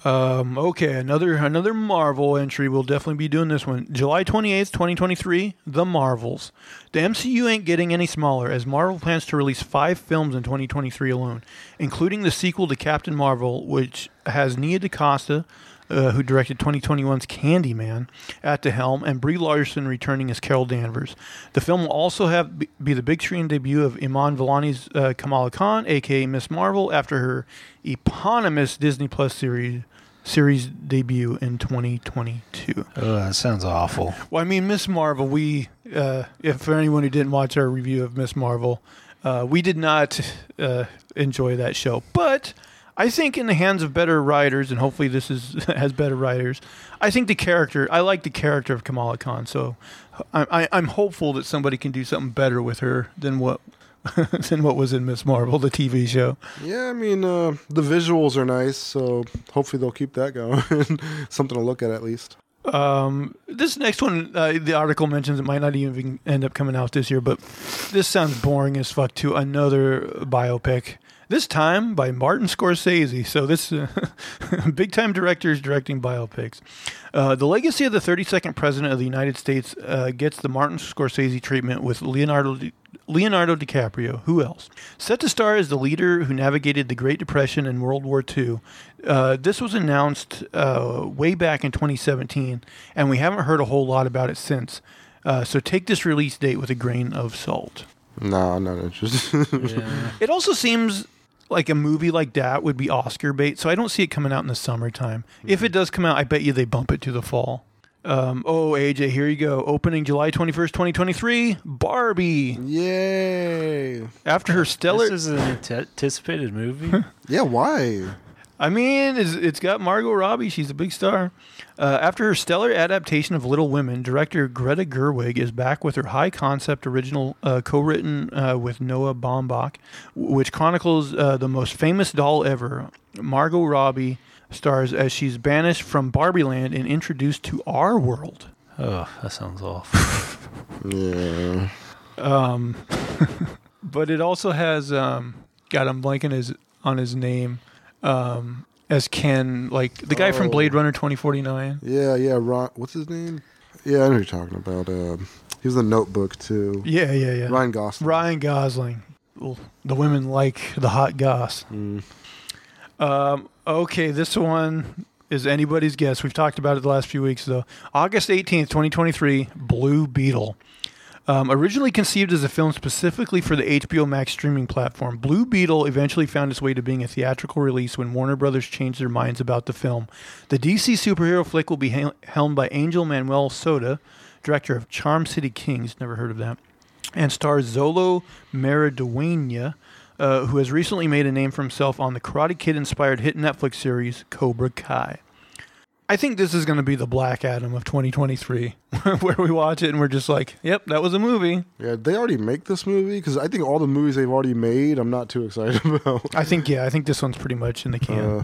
S1: Um, okay, another another Marvel entry. We'll definitely be doing this one. July 28th, 2023, The Marvels. The MCU ain't getting any smaller as Marvel plans to release 5 films in 2023 alone, including the sequel to Captain Marvel which has Nia DaCosta uh, who directed 2021's Candyman, at the helm, and Brie Larson returning as Carol Danvers. The film will also have be the big screen debut of Iman Vellani's uh, Kamala Khan, aka Miss Marvel, after her eponymous Disney Plus series series debut in 2022.
S2: Oh, that sounds awful.
S1: Well, I mean, Miss Marvel. We, uh, if for anyone who didn't watch our review of Miss Marvel, uh, we did not uh, enjoy that show, but I think in the hands of better writers, and hopefully this is has better writers. I think the character. I like the character of Kamala Khan, so I, I, I'm hopeful that somebody can do something better with her than what than what was in Miss Marvel, the TV show.
S3: Yeah, I mean uh, the visuals are nice, so hopefully they'll keep that going. Something to look at at least.
S1: Um, this next one, uh, the article mentions it might not even end up coming out this year, but this sounds boring as fuck to another biopic. This time by Martin Scorsese. So this uh, big time director is directing biopics. Uh, the legacy of the 32nd president of the United States uh, gets the Martin Scorsese treatment with Leonardo Di- Leonardo DiCaprio. Who else? Set to star as the leader who navigated the Great Depression and World War II. Uh, this was announced uh, way back in 2017, and we haven't heard a whole lot about it since. Uh, so take this release date with a grain of salt.
S3: No, I'm not interested.
S2: Yeah.
S1: It also seems like a movie like that would be Oscar bait, so I don't see it coming out in the summertime. If it does come out, I bet you they bump it to the fall. Um, oh, AJ, here you go. Opening July 21st, 2023, Barbie.
S3: Yay!
S1: After her stellar.
S2: This is an anticipated movie.
S3: Yeah, why?
S1: I mean, it's, it's got Margot Robbie. She's a big star. Uh, after her stellar adaptation of Little Women, director Greta Gerwig is back with her high concept original uh, co written uh, with Noah Baumbach, which chronicles uh, the most famous doll ever. Margot Robbie stars as she's banished from Barbie Land and introduced to our world.
S2: oh, that sounds awful.
S3: Yeah.
S1: Um, but it also has um, God, I'm blanking his on his name um, as Ken, like the guy from
S3: Oh.
S1: Blade Runner 2049.
S3: Yeah, yeah. Ron, what's his name? Yeah, I know who you're talking about. Um, he was in the Notebook too.
S1: Yeah, yeah, yeah.
S3: Ryan Gosling.
S1: Ryan Gosling. The women like the hot goss.
S3: Mm.
S1: Um, okay, this one is anybody's guess. We've talked about it the last few weeks, though. August 18th, 2023, Blue Beetle. Um, originally conceived as a film specifically for the HBO Max streaming platform, Blue Beetle eventually found its way to being a theatrical release when Warner Brothers changed their minds about the film. The DC superhero flick will be hel- helmed by Angel Manuel Soto, director of Charm City Kings, never heard of that, and stars Xolo Maridueña, uh, who has recently made a name for himself on the Karate Kid inspired hit Netflix series Cobra Kai. I think this is going to be the Black Adam of 2023, where we watch it and we're just like, yep, that was a movie.
S3: Yeah, they already make this movie because I think all the movies they've already made, I'm not too excited about.
S1: I think, yeah, I think this one's pretty much in the can.
S3: Uh,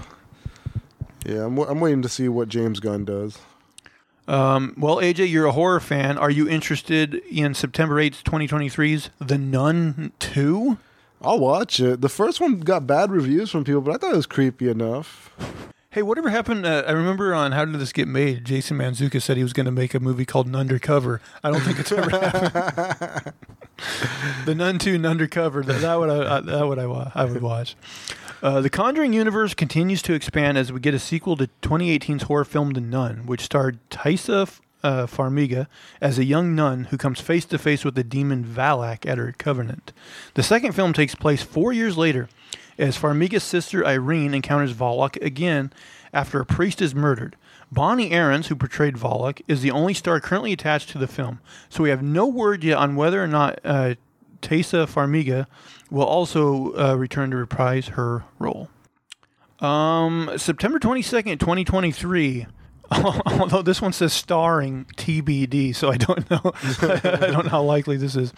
S3: yeah, I'm, wa- I'm waiting to see what James Gunn does.
S1: Um, well, AJ, you're a horror fan. Are you interested in September 8th, 2023's The Nun 2?
S3: I'll watch it. The first one got bad reviews from people, but I thought it was creepy enough.
S1: Hey, whatever happened? Uh, I remember on How Did This Get Made, Jason Mantzoukas said he was going to make a movie called Undercover. I don't think it's ever happened. the Nun 2 Undercover. That, that would I, that would I, I would watch. Uh, the Conjuring universe continues to expand as we get a sequel to 2018's horror film The Nun, which starred Taissa uh, Farmiga as a young nun who comes face to face with the demon Valak at her covenant. The second film takes place four years later as Farmiga's sister Irene encounters Volok again after a priest is murdered. Bonnie Aarons, who portrayed Volok, is the only star currently attached to the film, so we have no word yet on whether or not uh, Tessa Farmiga will also uh, return to reprise her role. Um, September 22nd, 2023. Although this one says starring TBD, so I don't know. I don't know how likely this is.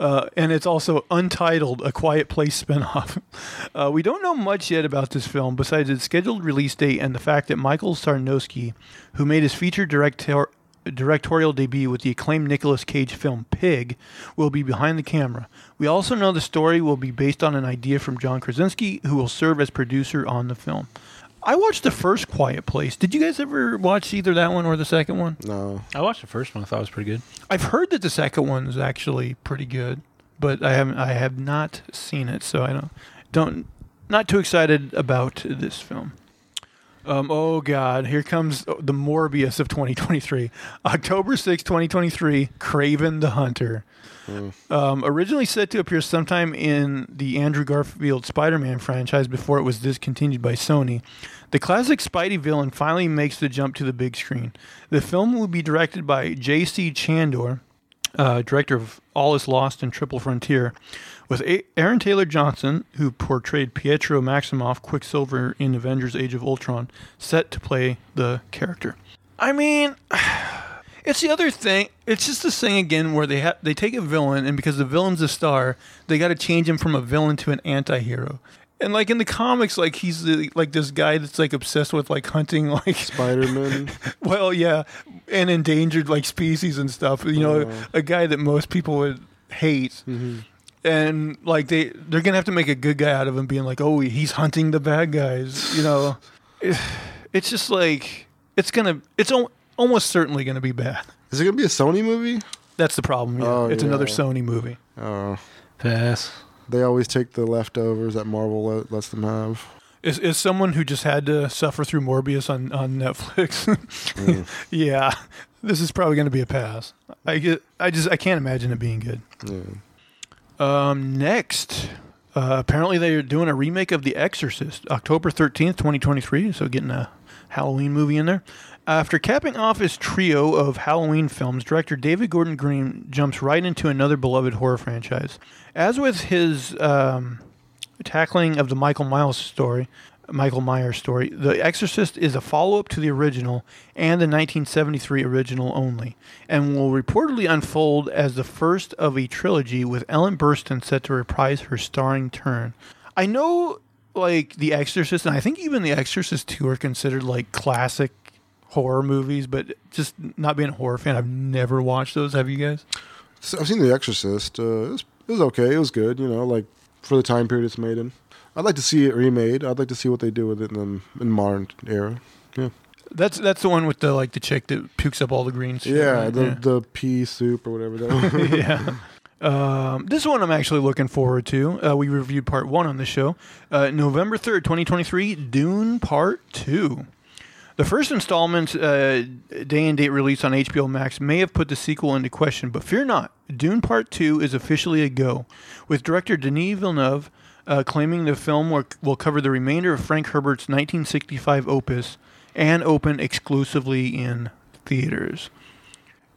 S1: Uh, and it's also untitled, A Quiet Place spinoff. Uh, we don't know much yet about this film besides its scheduled release date and the fact that Michael Sarnoski, who made his feature director- directorial debut with the acclaimed Nicolas Cage film Pig, will be behind the camera. We also know the story will be based on an idea from John Krasinski, who will serve as producer on the film. I watched the first Quiet Place. Did you guys ever watch either that one or the second one?
S3: No.
S2: I watched the first one. I thought it was pretty good.
S1: I've heard that the second one is actually pretty good, but I haven't. I have not seen it, so I don't. Don't. Not too excited about this film. Um, oh God! Here comes the Morbius of 2023, October 6, 2023. Kraven the Hunter. Um, originally set to appear sometime in the Andrew Garfield Spider-Man franchise before it was discontinued by Sony, the classic Spidey villain finally makes the jump to the big screen. The film will be directed by J.C. Chandor, uh, director of All Is Lost and Triple Frontier, with A- Aaron Taylor Johnson, who portrayed Pietro Maximoff, Quicksilver in Avengers: Age of Ultron, set to play the character. I mean, it's the other thing. It's just this thing again where they have they take a villain, and because the villain's a star, they got to change him from a villain to an anti-hero. And like in the comics, like he's the, like this guy that's like obsessed with like hunting like
S3: Spider Man.
S1: well, yeah, and endangered like species and stuff. You know, uh-huh. a guy that most people would hate. Mm-hmm. And like they they're gonna have to make a good guy out of him, being like, oh, he's hunting the bad guys. You know, it's just like it's gonna it's almost certainly gonna be bad.
S3: Is it gonna be a Sony movie?
S1: That's the problem. Yeah.
S3: Oh,
S1: it's another. Sony movie.
S3: Oh,
S2: Pass.
S3: they always take the leftovers that Marvel let, lets them have.
S1: Is is someone who just had to suffer through Morbius on on Netflix? yeah, this is probably going to be a pass. I get, I just I can't imagine it being good.
S3: Yeah.
S1: Um, next, uh, apparently they're doing a remake of The Exorcist, October thirteenth, twenty twenty three. So getting a Halloween movie in there. After capping off his trio of Halloween films, director David Gordon Green jumps right into another beloved horror franchise. As with his um, tackling of the Michael Myers story, Michael Myers story, The Exorcist is a follow-up to the original and the 1973 original only, and will reportedly unfold as the first of a trilogy with Ellen Burstyn set to reprise her starring turn. I know, like The Exorcist, and I think even The Exorcist 2 are considered like classic horror movies, but just not being a horror fan, I've never watched those. Have you guys?
S3: So I've seen The Exorcist. Uh, it, was, it was okay. It was good. You know, like for the time period it's made in. I'd like to see it remade. I'd like to see what they do with it in the in modern era. Yeah,
S1: That's that's the one with the like the chick that pukes up all the green shit.
S3: yeah,
S1: right?
S3: the the pea soup or whatever that.
S1: yeah. Um, this one I'm actually looking forward to. Uh, we reviewed part one on the show. Uh, November 3rd, 2023, Dune Part 2. The first installment's uh, day and date release on HBO Max may have put the sequel into question, but fear not. Dune Part 2 is officially a go, with director Denis Villeneuve uh, claiming the film will, will cover the remainder of Frank Herbert's 1965 opus and open exclusively in theaters.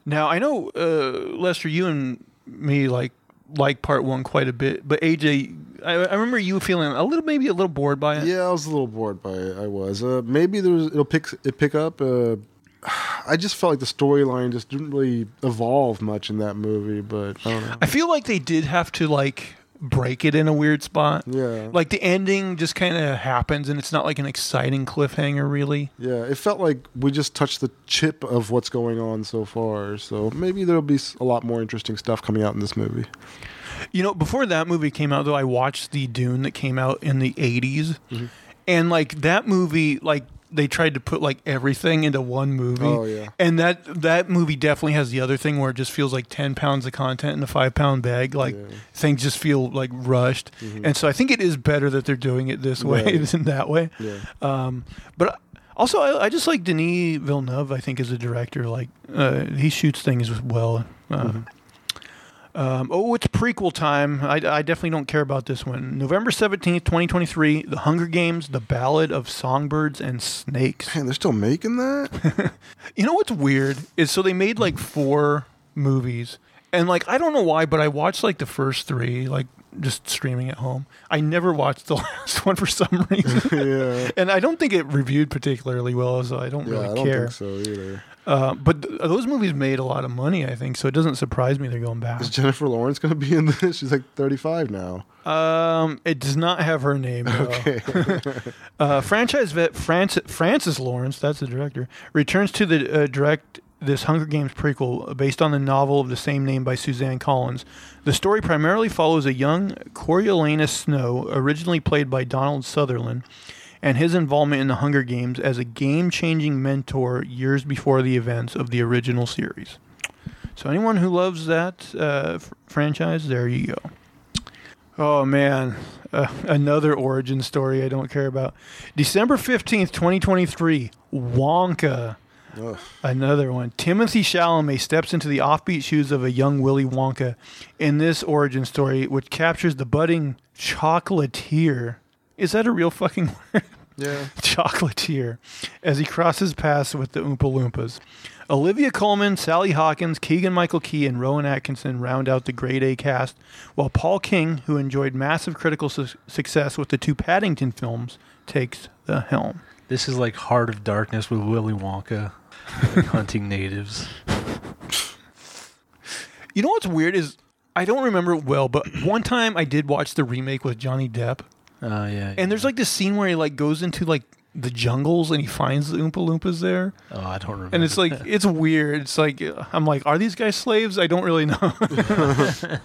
S1: Now I know uh, Lester, you and me like like part one quite a bit, but AJ, I, I remember you feeling a little, maybe a little bored by it.
S3: yeah, I was a little bored by it. I was. Uh, maybe there's it'll pick it pick up. Uh, I just felt like the storyline just didn't really evolve much in that movie. But I don't know.
S1: I feel like they did have to like break it in a weird spot.
S3: Yeah.
S1: Like the ending just kind of happens, and it's not like an exciting cliffhanger, really.
S3: Yeah, it felt like we just touched the chip of what's going on so far. So maybe there'll be a lot more interesting stuff coming out in this movie.
S1: You know, before that movie came out, though, I watched the Dune that came out in the '80s, mm-hmm. and like that movie, like they tried to put like everything into one movie.
S3: Oh, yeah.
S1: and that that movie definitely has the other thing where it just feels like ten pounds of content in a five pound bag. Like
S3: Yeah.
S1: things just feel like rushed, and so I think it is better that they're doing it this way
S3: Yeah.
S1: than that way.
S3: Yeah.
S1: Um, but Also, I, I just like Denis Villeneuve. I think as a director, like uh, he shoots things well. Uh, um, oh, it's prequel time. I, I definitely don't care about this one. November seventeenth, twenty twenty three. The Hunger Games: The Ballad of Songbirds and Snakes.
S3: Man, they're still making that.
S1: You know what's weird is so they made like four movies, and like I don't know why, but I watched like the first three, like just streaming at home. I never watched the last one for some reason,
S3: yeah.
S1: and I don't think it reviewed particularly well, so I don't
S3: Yeah,
S1: really
S3: I don't
S1: care.
S3: think so either.
S1: Uh, but th- those movies made a lot of money, I think, so it doesn't surprise me they're going back.
S3: Is Jennifer Lawrence going to be in this? She's like 35 now.
S1: Um, it does not have her name. though.
S3: Okay.
S1: Uh, franchise vet Francis, Francis Lawrence, that's the director, returns to the uh, direct this Hunger Games prequel based on the novel of the same name by Suzanne Collins. The story primarily follows a young Coriolanus Snow, originally played by Donald Sutherland, and his involvement in the Hunger Games as a game-changing mentor years before the events of the original series. So anyone who loves that uh, f- franchise, there you go. Oh man, uh, another origin story I don't care about. December 15th, 2023, Wonka.
S3: Ugh.
S1: Another one. Timothée Chalamet steps into the offbeat shoes of a young Willy Wonka in this origin story, which captures the budding chocolatier. Is that a real fucking word?
S3: Yeah.
S1: chocolatier as he crosses paths with the Oompa Loompas. Olivia Colman, Sally Hawkins, Keegan Michael Key, and Rowan Atkinson round out the grade A cast, while Paul King, who enjoyed massive critical su- success with the two Paddington films, takes the helm.
S2: This is like Heart of Darkness with Willy Wonka like hunting natives.
S1: You know what's weird is I don't remember it well, but one time I did watch the remake with Johnny Depp,
S2: Oh yeah.
S1: and there's like this scene where he like goes into like the jungles and he finds the Oompa Loompas there.
S2: oh, I don't remember.
S1: And it's like it's weird. It's like I'm like, are these guys slaves? I don't really know.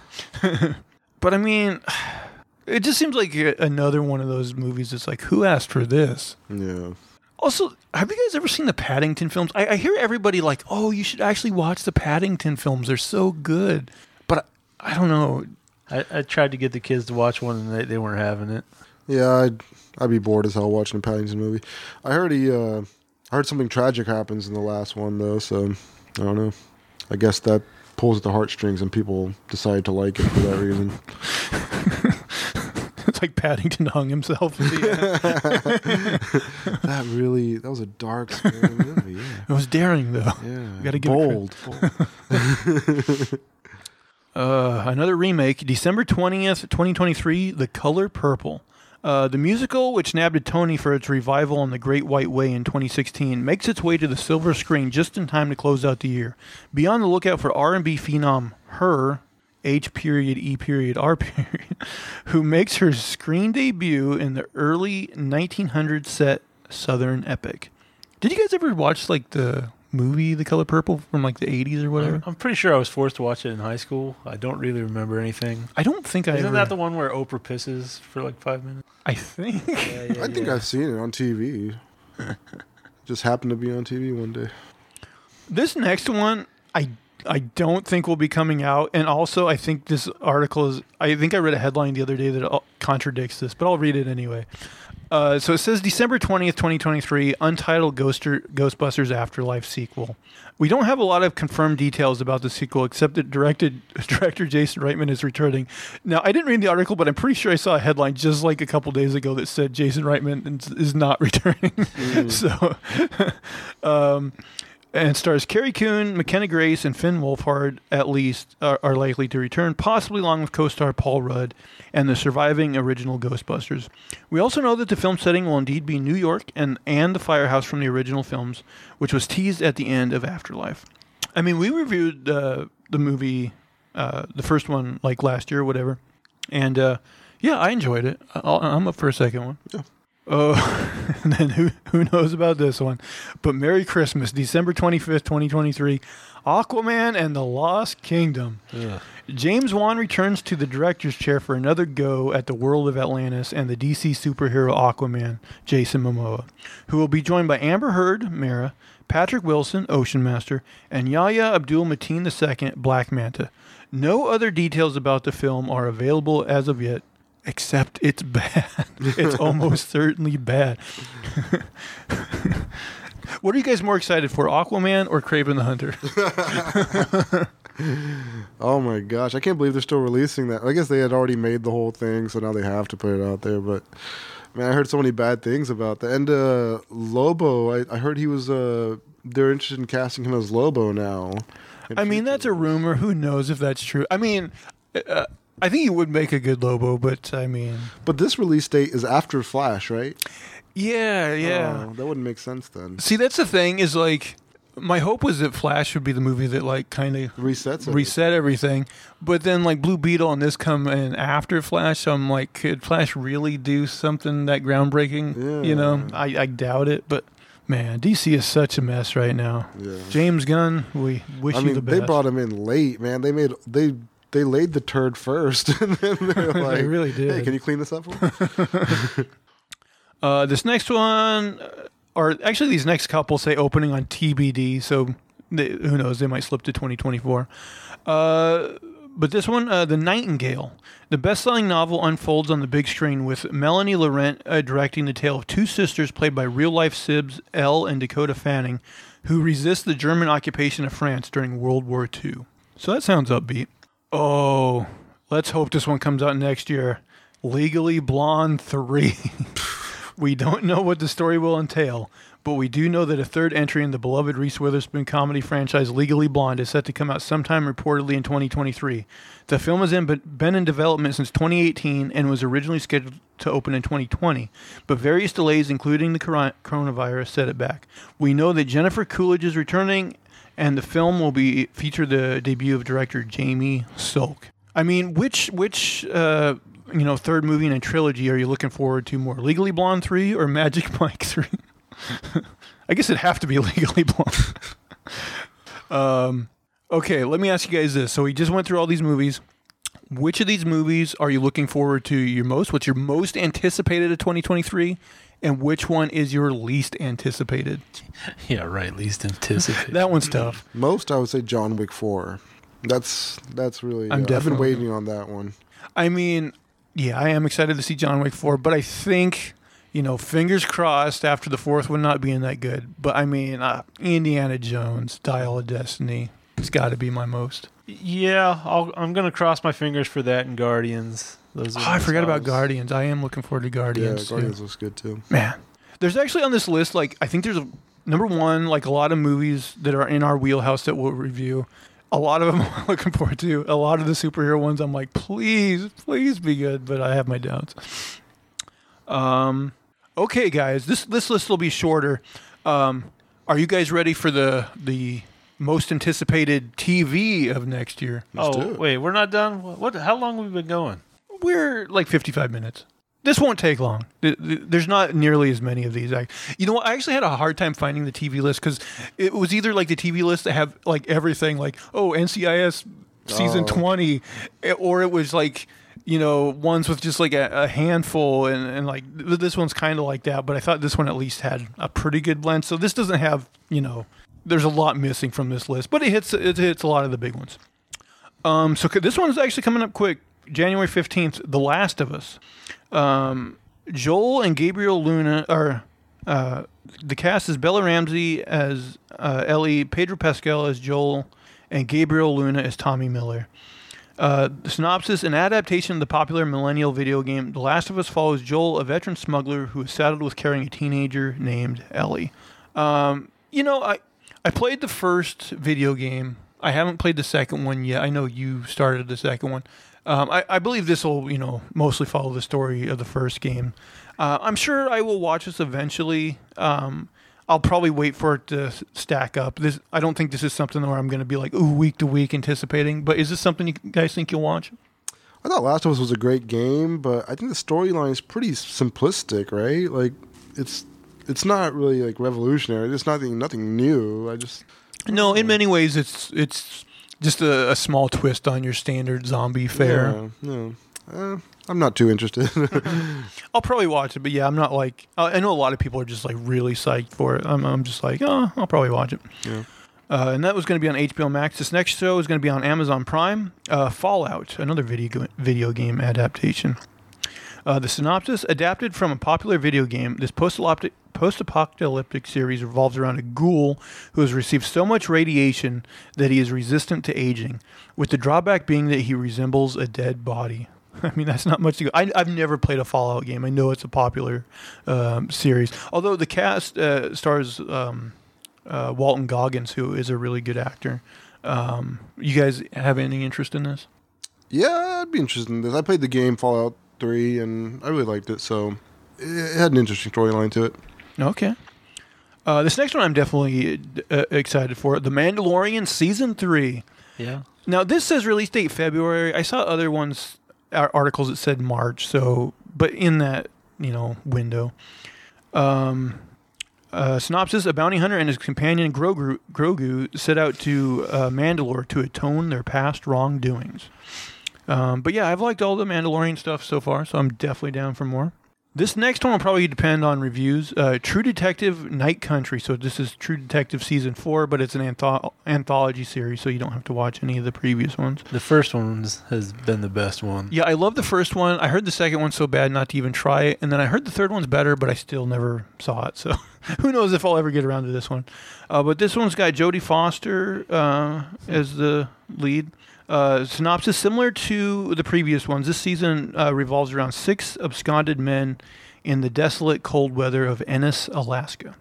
S1: but I mean, it just seems like another one of those movies. It's like, who asked for this?
S3: Yeah.
S1: Also, have you guys ever seen the Paddington films? I, I hear everybody like, oh, you should actually watch the Paddington films. They're so good. But I, I don't know.
S2: I, I tried to get the kids to watch one and they, they weren't having it.
S3: Yeah, I'd I'd be bored as hell watching a Paddington movie. I heard he uh I heard something tragic happens in the last one though, so I don't know. I guess that pulls at the heartstrings and people decide to like it for that reason.
S1: It's like Paddington hung himself. At the end.
S3: that really that was a dark scary movie, yeah.
S1: it was daring though.
S3: Yeah.
S1: Gotta give it
S3: bold. bold.
S1: Uh, another remake, December 20th, 2023, The Color Purple. Uh, the musical, which nabbed a Tony for its revival on The Great White Way in 2016, makes its way to the silver screen just in time to close out the year. Be on the lookout for R&B phenom Her, H period E period R period, who makes her screen debut in the early 1900s set Southern epic. Did you guys ever watch like the movie The Color Purple from like the 80s or whatever?
S2: I'm, I'm pretty sure I was forced to watch it in high school. I don't really remember anything.
S1: I don't think I
S2: Isn't
S1: ever.
S2: that the one where Oprah pisses for like five minutes?
S1: I think.
S2: Yeah, yeah,
S3: I think
S2: yeah.
S3: I've seen it on TV. Just happened to be on TV one day.
S1: This next one, I I don't think will be coming out, and also I think this article is. I think I read a headline the other day that contradicts this, but I'll read it anyway. Uh, so it says December twentieth, twenty twenty three, untitled Ghoster, Ghostbusters Afterlife sequel. We don't have a lot of confirmed details about the sequel, except that directed director Jason Reitman is returning. Now, I didn't read the article, but I'm pretty sure I saw a headline just like a couple days ago that said Jason Reitman is- is not returning. so, um, and stars Carrie Coon, McKenna Grace, and Finn Wolfhard at least are, are likely to return, possibly along with co-star Paul Rudd and the surviving original Ghostbusters. We also know that the film setting will indeed be New York and and the firehouse from the original films, which was teased at the end of Afterlife. I mean, we reviewed uh, the movie, uh, the first one, like last year or whatever, and uh, yeah, I enjoyed it. I'll, I'm up for a second one. Oh, and then who who knows about this one? But Merry Christmas, December twenty fifth, twenty twenty three, Aquaman and the Lost Kingdom.
S2: Ugh.
S1: James Wan returns to the director's chair for another go at the world of Atlantis and the DC superhero Aquaman, Jason Momoa, who will be joined by Amber Heard, Mara, Patrick Wilson, Ocean Master, and Yahya Abdul Mateen II, Black Manta. No other details about the film are available as of yet. Except it's bad. it's almost certainly bad. what are you guys more excited for, Aquaman or Kraven the Hunter?
S3: Oh my gosh, I can't believe they're still releasing that. I guess they had already made the whole thing, so now they have to put it out there. But man, I heard so many bad things about that. And uh, Lobo, I, I heard he was. Uh, they're interested in casting him as Lobo now.
S1: I mean, that's a rumor. Who knows if that's true? I mean, uh, I think he would make a good Lobo, but I mean,
S3: But this release date is after Flash, right?
S1: yeah, yeah.
S3: Oh, that wouldn't make sense then.
S1: See, that's the thing is like, my hope was that Flash would be the movie that like kind of
S3: Resets it.
S1: reset everything, but then like Blue Beetle and this come in after Flash, so I'm like, could Flash really do something that groundbreaking? You know, I, I doubt it, but. Man, DC is such a mess right now.
S3: Yeah.
S1: James Gunn, we wish
S3: I
S1: you
S3: mean,
S1: the best.
S3: they brought him in late, man. They made they they laid the turd first, and then they're like,
S1: really did.
S3: Hey, can you clean this up for me?
S1: Uh, this next one, uh, or actually, these next couple say opening on TBD, so they, who knows? They might slip to 2024. Uh, but this one, uh, The Nightingale. The best selling novel unfolds on the big screen with Melanie Laurent uh, directing the tale of two sisters played by real life Sibs, Elle and Dakota Fanning, who resist the German occupation of France during World War II. So that sounds upbeat. Oh, let's hope this one comes out next year. Legally Blonde 3. We don't know what the story will entail, but we do know that a third entry in the beloved Reese Witherspoon comedy franchise Legally Blonde is set to come out sometime reportedly in 2023. The film has been in development since 2018 and was originally scheduled to open in 2020, but various delays, including the coronavirus, set it back. We know that Jennifer Coolidge is returning, and the film will be feature the debut of director Jamie Silk. I mean, which which uh, you know third movie in a trilogy are you looking forward to more? Legally Blonde three or Magic Mike three? I guess it'd have to be Legally Blonde. um, okay, let me ask you guys this. So we just went through all these movies. Which of these movies are you looking forward to your most? What's your most anticipated of 2023? And which one is your least anticipated?
S2: Yeah, right. Least anticipated.
S1: That one's tough.
S3: Most, I would say John Wick Four. That's that's really.
S1: I'm
S3: uh, I've been waiting on that one.
S1: I mean, yeah, I am excited to see John Wick 4, but I think, you know, fingers crossed after the fourth one not being that good. But I mean, uh, Indiana Jones, Dial of Destiny, it's got to be my most.
S2: yeah, I'll, I'm gonna cross my fingers for that and Guardians. Those
S1: Oh, I
S2: my
S1: forgot about. Guardians. I am looking forward to Guardians.
S3: yeah,
S1: too.
S3: Guardians looks good too.
S1: Man, there's actually on this list, like, I think there's a number one, like a lot of movies that are in our wheelhouse that we'll review. A lot of them I'm looking forward to. A lot of the superhero ones, I'm like, please, please be good, but I have my doubts. Um, okay, guys, this this list will be shorter. Um, are you guys ready for the the most anticipated TV of next year?
S3: Let's do
S2: Oh
S3: it.
S2: wait, we're not done. What? what how long have we been going?
S1: We're like 55 minutes. This won't take long. Th- th- There's not nearly as many of these. I, you know what? I actually had a hard time finding the TV list because it was either like the TV list that have like everything, like oh NCIS season
S3: Oh.
S1: 20, eh, or it was like you know ones with just like a, a handful, and, and like this one's kind of like that. But I thought this one at least had a pretty good blend. So this doesn't have you know there's a lot missing from this list, but it hits it hits a lot of the big ones. Um, so this one's actually coming up quick. January 15th, The Last of Us. Um, Joel and Gabriel Luna are uh, the cast is Bella Ramsey as uh, Ellie, Pedro Pascal as Joel, and Gabriel Luna as Tommy Miller. Uh, the synopsis: An adaptation of the popular millennial video game The Last of Us follows Joel, a veteran smuggler who is saddled with carrying a teenager named Ellie. Um, you know, I I played the first video game. I haven't played the second one yet. I know you started the second one. Um, I, I believe this will, you know, mostly follow the story of the first game. Uh, I'm sure I will watch this eventually. Um, I'll probably wait for it to stack up. This I don't think this is something where I'm going to be like, ooh, week to week anticipating. But is this something you guys think you'll watch?
S3: I thought Last of Us was a great game, but I think the storyline is pretty simplistic, right? Like it's it's not really like revolutionary. It's nothing nothing new. I just
S1: No, in many ways, it's it's just a, a small twist on your standard zombie fare.
S3: Yeah, yeah. Uh, I'm not too interested.
S1: I'll probably watch it, but yeah, I'm not like I I know a lot of people are just like really psyched for it. I'm, I'm just like, oh, I'll probably watch it.
S3: Yeah.
S1: Uh, and that was going to be on HBO Max. This next show is going to be on Amazon Prime. Uh, Fallout, another video video game adaptation. Uh, the synopsis adapted from a popular video game, this post-apocalyptic, post-apocalyptic series revolves around a ghoul who has received so much radiation that he is resistant to aging, with the drawback being that he resembles a dead body. I mean, that's not much to go. I, I've never played a Fallout game. I know it's a popular um, series. Although the cast uh, stars um, uh, Walton Goggins, who is a really good actor. Um, you guys have any interest in this?
S3: Yeah, I'd be interested in this. I played the game Fallout 3 and I really liked it, so it had an interesting storyline to it.
S1: Okay. Uh, this next one I'm definitely uh, excited for. The Mandalorian Season 3.
S2: Yeah.
S1: Now, this says release date February. I saw other ones, articles that said March, so, but in that, you know, window. Um, uh, synopsis A bounty hunter and his companion Grogu, Grogu set out to uh, Mandalore to atone their past wrongdoings. Um, but yeah, I've liked all the Mandalorian stuff so far, so I'm definitely down for more. This next one will probably depend on reviews. Uh, True Detective Night Country. So this is True Detective season four, but it's an antho- anthology series, so you don't have to watch any of the previous ones.
S2: The first one has been the best one.
S1: Yeah, I love the first one. I heard the second one so bad not to even try it, and then I heard the third one's better, but I still never saw it. So who knows if I'll ever get around to this one. Uh, but this one's got Jodie Foster uh, as the lead. Uh, synopsis similar to the previous ones. This season uh, revolves around six absconded men in the desolate cold weather of Ennis, Alaska.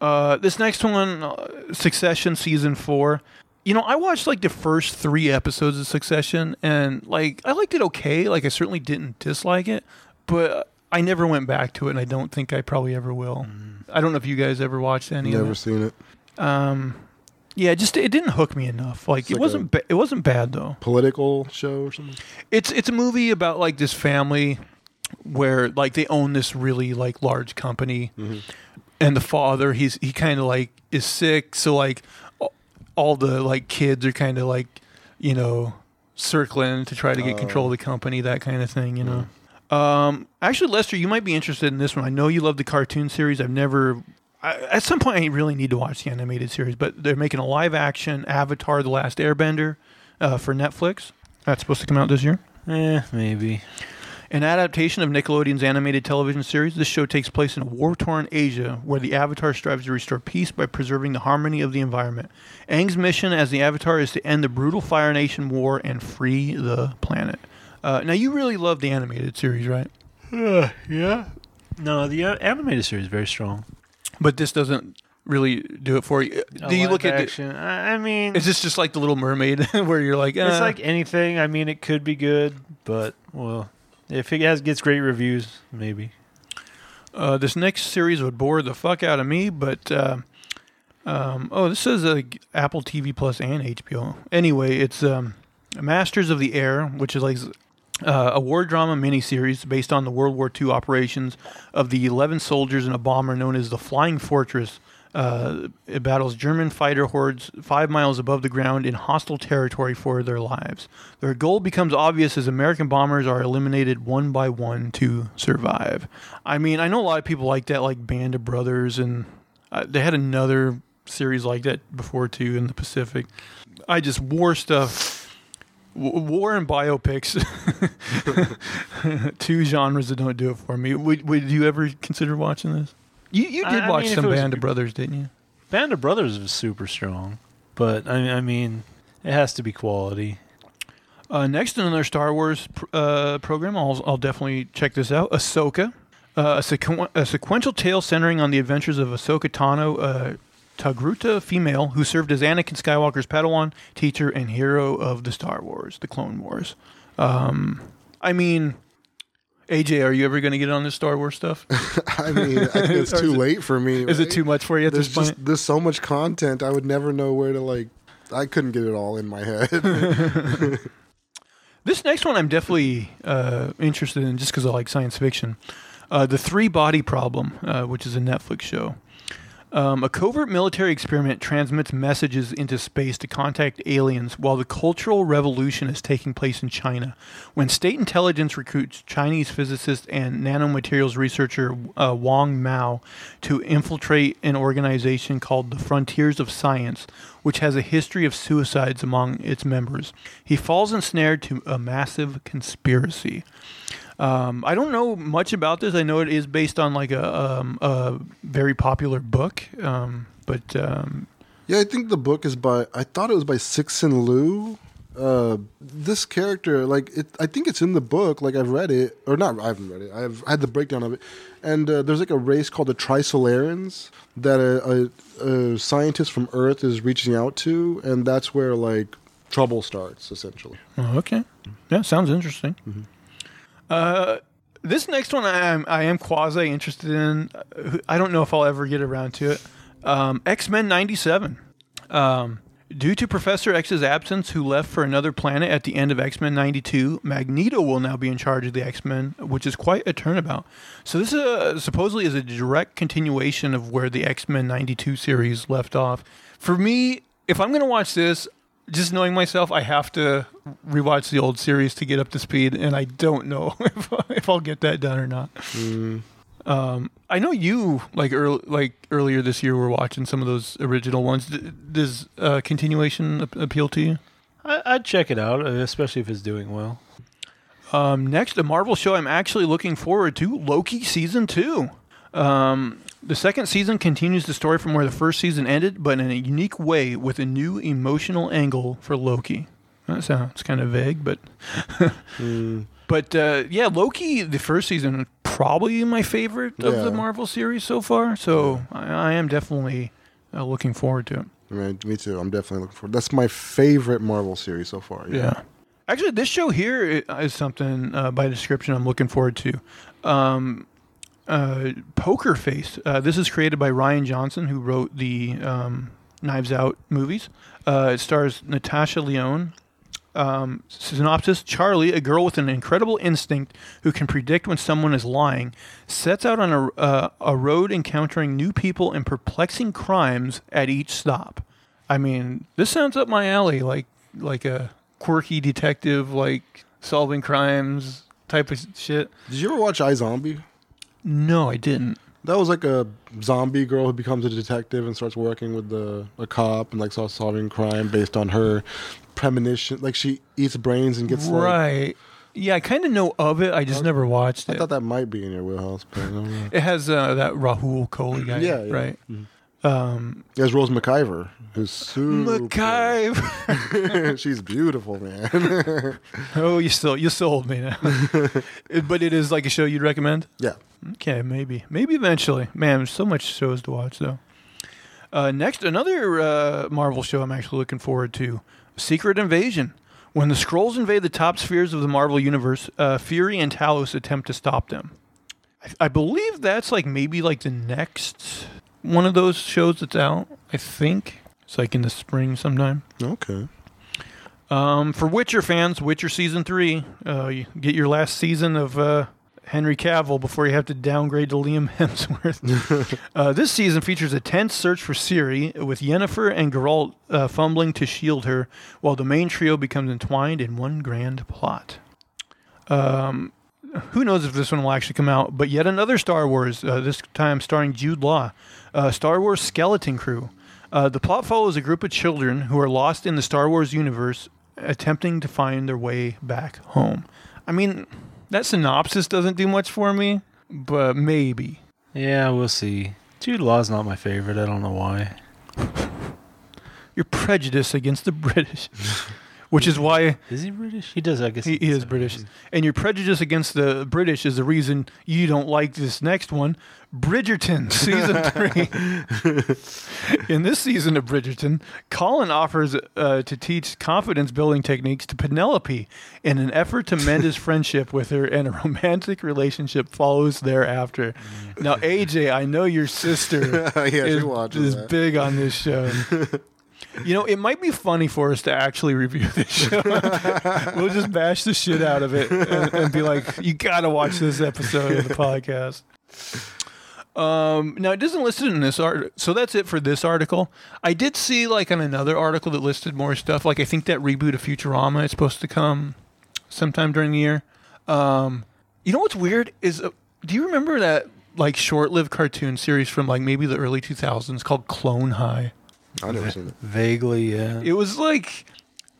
S1: Uh, this next one, uh, Succession season four. You know, I watched like the first three episodes of Succession, and like I liked it okay. Like I certainly didn't dislike it, but I never went back to it, and I don't think I probably ever will. I don't know if you guys ever watched any
S3: Never
S1: of it.
S3: seen it.
S1: Um, yeah, just it didn't hook me enough. Like
S3: It's
S1: it
S3: like
S1: wasn't ba- it wasn't bad though.
S3: Political show or something?
S1: It's it's a movie about like this family where like they own this really like large company, and the father he's he kind of like is sick, so like all the like kids are kind of like you know circling to try to get control of the company, that kind of thing, you know. Um, actually, Lester, you might be interested in this one. I know you love the cartoon series. I've never. I, at some point, I really need to watch the animated series, but they're making a live action Avatar: The Last Airbender uh, for Netflix. That's supposed to come out this year.
S2: Eh, maybe.
S1: An adaptation of Nickelodeon's animated television series, this show takes place in war torn Asia, where the Avatar strives to restore peace by preserving the harmony of the environment. Aang's mission as the Avatar is to end the brutal Fire Nation war and free the planet. Uh, now, you really love the animated series, right?
S2: yeah. No, the uh, animated series is very strong.
S1: But this doesn't really do it for you. Do you look at
S2: I mean,
S1: Is this just like the Little Mermaid, where you're like,
S2: it's
S1: uh,
S2: like anything. I mean, it could be good, but well, if it has gets great reviews, maybe.
S1: Uh, this next series would bore the fuck out of me, but uh, um, oh, this is a Apple TV Plus and HBO. Anyway, it's um, Masters of the Air, which is like uh, a war drama miniseries based on the World War II operations of the 11 soldiers in a bomber known as the Flying Fortress. Uh, it battles German fighter hordes five miles above the ground in hostile territory for their lives. Their goal becomes obvious as American bombers are eliminated one by one to survive. I mean, I know a lot of people like that, like Band of Brothers, and uh, they had another series like that before too in the Pacific. I just war stuff. War and biopics, two genres that don't do it for me. Would, would you ever consider watching this? You you did
S2: I
S1: watch
S2: mean,
S1: some
S2: was-
S1: Band of Brothers, didn't you?
S2: Band of Brothers is super strong, but I, I mean, it has to be quality.
S1: Uh, next, in another Star Wars pr- uh, program. I'll, I'll definitely check this out. Ahsoka, uh, a, sequ- a sequential tale centering on the adventures of Ahsoka Tano, a Togruta female who served as Anakin Skywalker's Padawan, teacher, and hero of the Star Wars, the Clone Wars. Um, I mean, AJ, are you ever going to get on this Star Wars stuff?
S3: I mean, I think it's too
S1: it-
S3: late for me.
S1: Is it too much for you at
S3: There's
S1: this point?
S3: there's so much content. I would never know where to like. I couldn't get it all in my head.
S1: This next one I'm definitely uh, interested in just because I like science fiction. Uh, the Three Body Problem, uh, which is a Netflix show. Um, a covert military experiment transmits messages into space to contact aliens while the Cultural Revolution is taking place in China. When state intelligence recruits Chinese physicist and nanomaterials researcher uh, Wang Miao to infiltrate an organization called the Frontiers of Science, which has a history of suicides among its members, he falls ensnared to a massive conspiracy. Um, I don't know much about this. I know it is based on like a, um, a very popular book, um, but um,
S3: Yeah, I think the book is by. I thought it was by Cixin Liu. Uh, this character, like, it, I think it's in the book. Like, I've read it, or not. I haven't read it. I've had the breakdown of it, and uh, there's like a race called the Trisolarans that a, a, a scientist from Earth is reaching out to, and that's where like trouble starts, essentially.
S1: Oh, okay. Yeah, sounds interesting. Uh, this next one I am I am quasi interested in. Uh, I don't know if I'll ever get around to it. Um, X Men '97. Um, due to Professor X's absence, who left for another planet at the end of X Men '92, Magneto will now be in charge of the X Men, which is quite a turnabout. So this is a, supposedly is a direct continuation of where the X Men '92 series left off. For me, if I'm going to watch this, just knowing myself, I have to rewatch the old series to get up to speed, and I don't know if, if I'll get that done or not. Um, I know you like early, like earlier this year were watching some of those original ones. D- does uh, continuation ap- appeal to you?
S2: I, I'd check it out, uh, especially if it's doing well.
S1: Um, next, a Marvel show I'm actually looking forward to: Loki season two. Um, the second season continues the story from where the first season ended, but in a unique way with a new emotional angle for Loki. That sounds kind of vague, but but uh, yeah, Loki. The first season probably my favorite of the Marvel series so far. So I, I am definitely uh, looking forward to it.
S3: I mean, me too. I'm definitely looking forward. That's my favorite Marvel series so far.
S1: Yeah. Actually, this show here is something uh, by description I'm looking forward to. Um, uh, Poker Face. Uh, this is created by Rian Johnson, who wrote the um, Knives Out movies. Uh, it stars Natasha Lyonne. Um, synopsis Charlie, a girl with an incredible instinct who can predict when someone is lying, sets out on a, uh, a road encountering new people and perplexing crimes at each stop. I mean, this sounds up my alley, like like a quirky detective, like solving crimes type of shit.
S3: Did you ever watch iZombie?
S1: No, I didn't.
S3: That was like a zombie girl who becomes a detective and starts working with the a cop and like starts solving crime based on her premonition. Like she eats brains and gets like.
S1: right. Yeah, I kind of know of it. I just never watched it.
S3: I
S1: it.
S3: thought that might be in your wheelhouse, but I don't know.
S1: it has uh, that Rahul Kohli guy,
S3: Yeah, yeah.
S1: right? Um,
S3: There's Rose McIver, who's super.
S1: MacGyver.
S3: She's beautiful, man.
S1: oh, you still you sold me now. But it is like a show you'd recommend.
S3: yeah.
S1: Okay, maybe, maybe eventually. Man, there's so much shows to watch though. Uh, next, another uh, Marvel show I'm actually looking forward to: Secret Invasion. When the Skrulls invade the top spheres of the Marvel universe, uh, Fury and Talos attempt to stop them. I, I believe that's like maybe like the next one of those shows that's out. I think it's like in the spring sometime.
S3: Okay.
S1: Um, for Witcher fans, Witcher season three, uh, you get your last season of uh, Henry Cavill before you have to downgrade to Liam Hemsworth. uh, this season features a tense search for Ciri, with Yennefer and Geralt uh, fumbling to shield her, while the main trio becomes entwined in one grand plot. Um, who knows if this one will actually come out? But yet another Star Wars, uh, this time starring Jude Law, uh, Star Wars Skeleton Crew. Uh, the plot follows a group of children who are lost in the Star Wars universe, attempting to find their way back home. I mean, that synopsis doesn't do much for me, but maybe.
S2: Yeah, we'll see. Jude Law's not my favorite. I don't know why.
S1: You're prejudiced against the British, which is why
S2: Is he British? He does, I guess.
S1: he, he is British. And your prejudice against the British is the reason you don't like this next one. Bridgerton, season three. In this season of Bridgerton, Colin offers uh, to teach confidence building techniques to Penelope in an effort to mend his friendship with her, and a romantic relationship follows thereafter. Now, AJ, I know your sister
S3: yeah,
S1: is,
S3: watches
S1: is big on this show. You know, it might be funny for us to actually review this show. we'll just bash the shit out of it and, and be like, "You got to watch this episode of the podcast." Um, now it doesn't list it in this art, so that's it for this article. I did see like on another article that listed more stuff. Like I think that reboot of Futurama is supposed to come sometime during the year. Um, you know what's weird is, uh, do you remember that like short-lived cartoon series from like maybe the early 2000s called Clone High?
S3: I never seen it.
S2: Vaguely, yeah.
S1: It was like,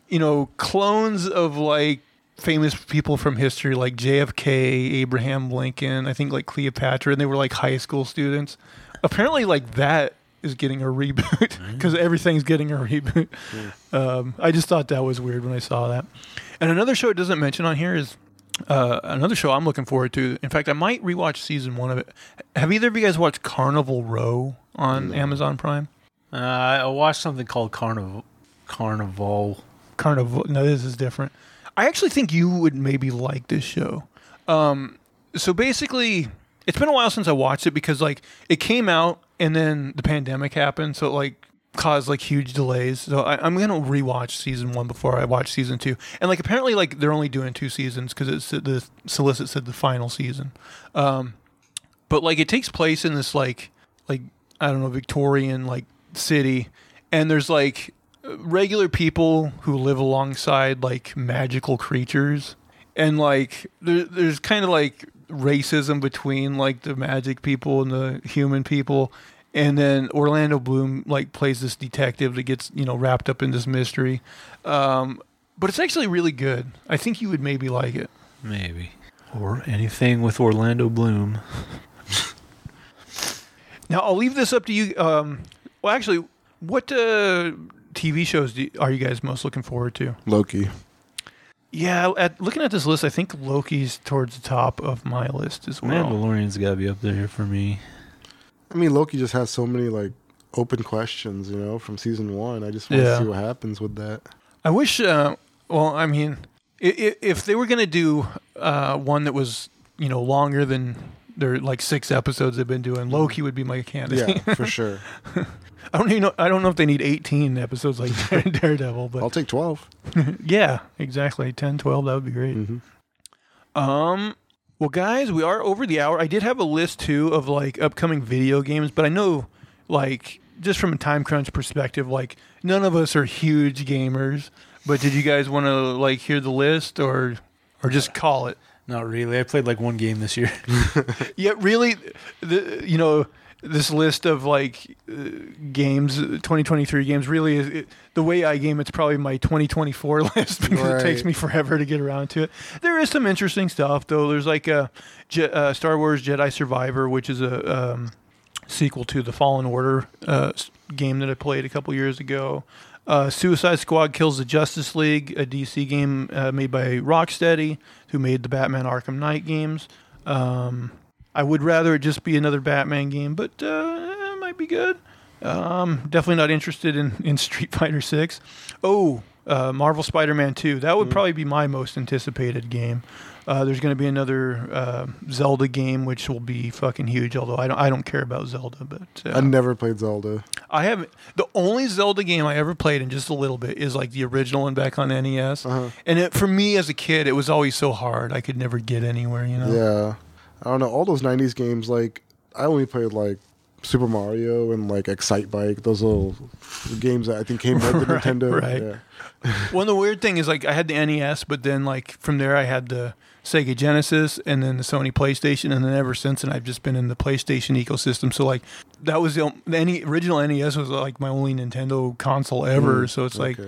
S1: you know, clones of like famous people from history like JFK, Abraham Lincoln, I think like Cleopatra, and they were like high school students. Apparently, like that is getting a reboot because everything's getting a reboot. Um, I just thought that was weird when I saw that. And another show it doesn't mention on here is uh, another show I'm looking forward to. In fact, I might rewatch season one of it. Have either of you guys watched Carnival Row on Amazon Prime?
S2: Uh, I watched something called Carnival. Carnival.
S1: Carnival. No, this is different. I actually think you would maybe like this show. Um, so basically, it's been a while since I watched it because like it came out and then the pandemic happened, so it like caused like huge delays. So I, I'm gonna rewatch season one before I watch season two. And like apparently, like they're only doing two seasons because it's the solicit said the final season. Um, but like it takes place in this like like I don't know Victorian like city, and there's like regular people who live alongside like magical creatures, and like there, there's kind of like racism between like the magic people and the human people. And then Orlando Bloom like plays this detective that gets you know wrapped up in this mystery, um, but it's actually really good. I think you would maybe like it.
S2: Maybe. Or anything with Orlando Bloom.
S1: Now I'll leave this up to you. Um, well, actually, what uh, TV shows do, are you guys most looking forward to?
S3: Loki.
S1: Yeah, at, looking at this list, I think Loki's towards the top of my list as well.
S2: Mandalorian's got to be up there for me.
S3: I mean, Loki just has so many like open questions, you know, from season one. I just want
S1: Yeah.
S3: to see what happens with that.
S1: I wish. Uh, well, I mean, if, if they were going to do uh, one that was you know longer than their like six episodes they've been doing, Loki would be my candidate.
S3: Yeah, for sure.
S1: I don't even know. I don't know if they need eighteen episodes like Daredevil, but
S3: I'll take twelve.
S1: yeah, exactly 10, 12, That would be great.
S3: hmm
S1: Um. Well, guys, we are over the hour. I did have a list too of like upcoming video games, but I know, like, just from a time crunch perspective, like none of us are huge gamers. But did you guys want to like hear the list or or just call it?
S2: Not really. I played like one game this year.
S1: Yeah, really, the you know this list of like uh, games, 2023 games, really is it, the way I game. It's probably my 2024 list because it takes me forever to get around to it. There is some interesting stuff though. There's like a Je- uh, Star Wars Jedi Survivor, which is a um, sequel to the Fallen Order uh, game that I played a couple years ago. Uh, Suicide Squad Kills the Justice League, a DC game uh, made by Rocksteady, who made the Batman Arkham Knight games. Um, I would rather it just be another Batman game, but uh, it might be good. Um, definitely not interested in, in Street Fighter Six. Oh, uh, Marvel Spider-Man Two. That would probably be my most anticipated game. Uh, there's going to be another uh, Zelda game, which will be fucking huge. Although I don't, I don't care about Zelda, but uh,
S3: I never played Zelda.
S1: I haven't. The only Zelda game I ever played in just a little bit is like the original one back on NES.
S3: Uh-huh.
S1: And it, for me as a kid, it was always so hard. I could never get anywhere. You know.
S3: Yeah, I don't know. All those '90s games, like I only played like Super Mario and like Excite Bike. Those little games that I think came with the
S1: Right,
S3: Nintendo.
S1: right.
S3: Yeah.
S1: Well, the weird thing is like I had the NES, but then like from there I had the Sega Genesis and then the Sony PlayStation, and then ever since and I've just been in the PlayStation ecosystem. So like that was the, o- the any original NES was like my only Nintendo console ever.
S3: Mm,
S1: so it's like.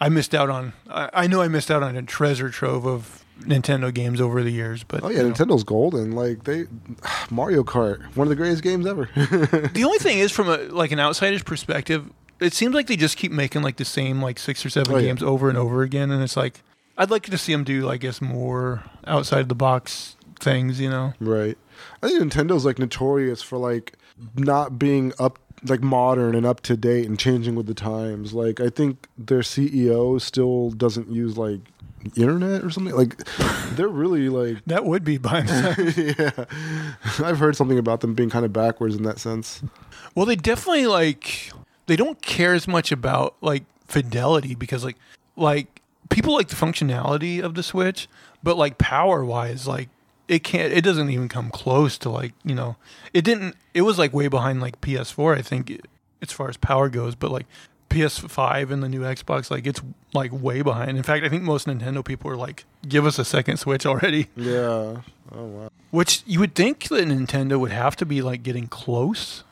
S1: I missed out on. I, I know I missed out on a treasure trove of Nintendo games over the years. But
S3: Oh yeah. Nintendo's golden. Like they, Mario Kart, one of the greatest games ever.
S1: The only thing is, from a like an outsider's perspective, it seems like they just keep making like the same like six or seven
S3: Oh, yeah.
S1: games over and over again, and it's like I'd like to see them do, I guess, more outside the box things. You know?
S3: right. I think Nintendo's like notorious for like not being up like modern and up to date and changing with the times. Like I think their CEO still doesn't use like internet or something. Like they're really like
S1: That would be by
S3: yeah. I've heard something about them being kind of backwards in that sense.
S1: Well, they definitely like they don't care as much about like fidelity because like like people like the functionality of the Switch, but like power wise, like it can't it doesn't even come close to like, you know, it didn't it was like way behind like PS4, I think as far as power goes, but like PS5 and the new Xbox like it's like way behind. In fact, I think most Nintendo people are like give us a second Switch already,
S3: Yeah. Oh wow.
S1: which you would think that Nintendo would have to be like getting close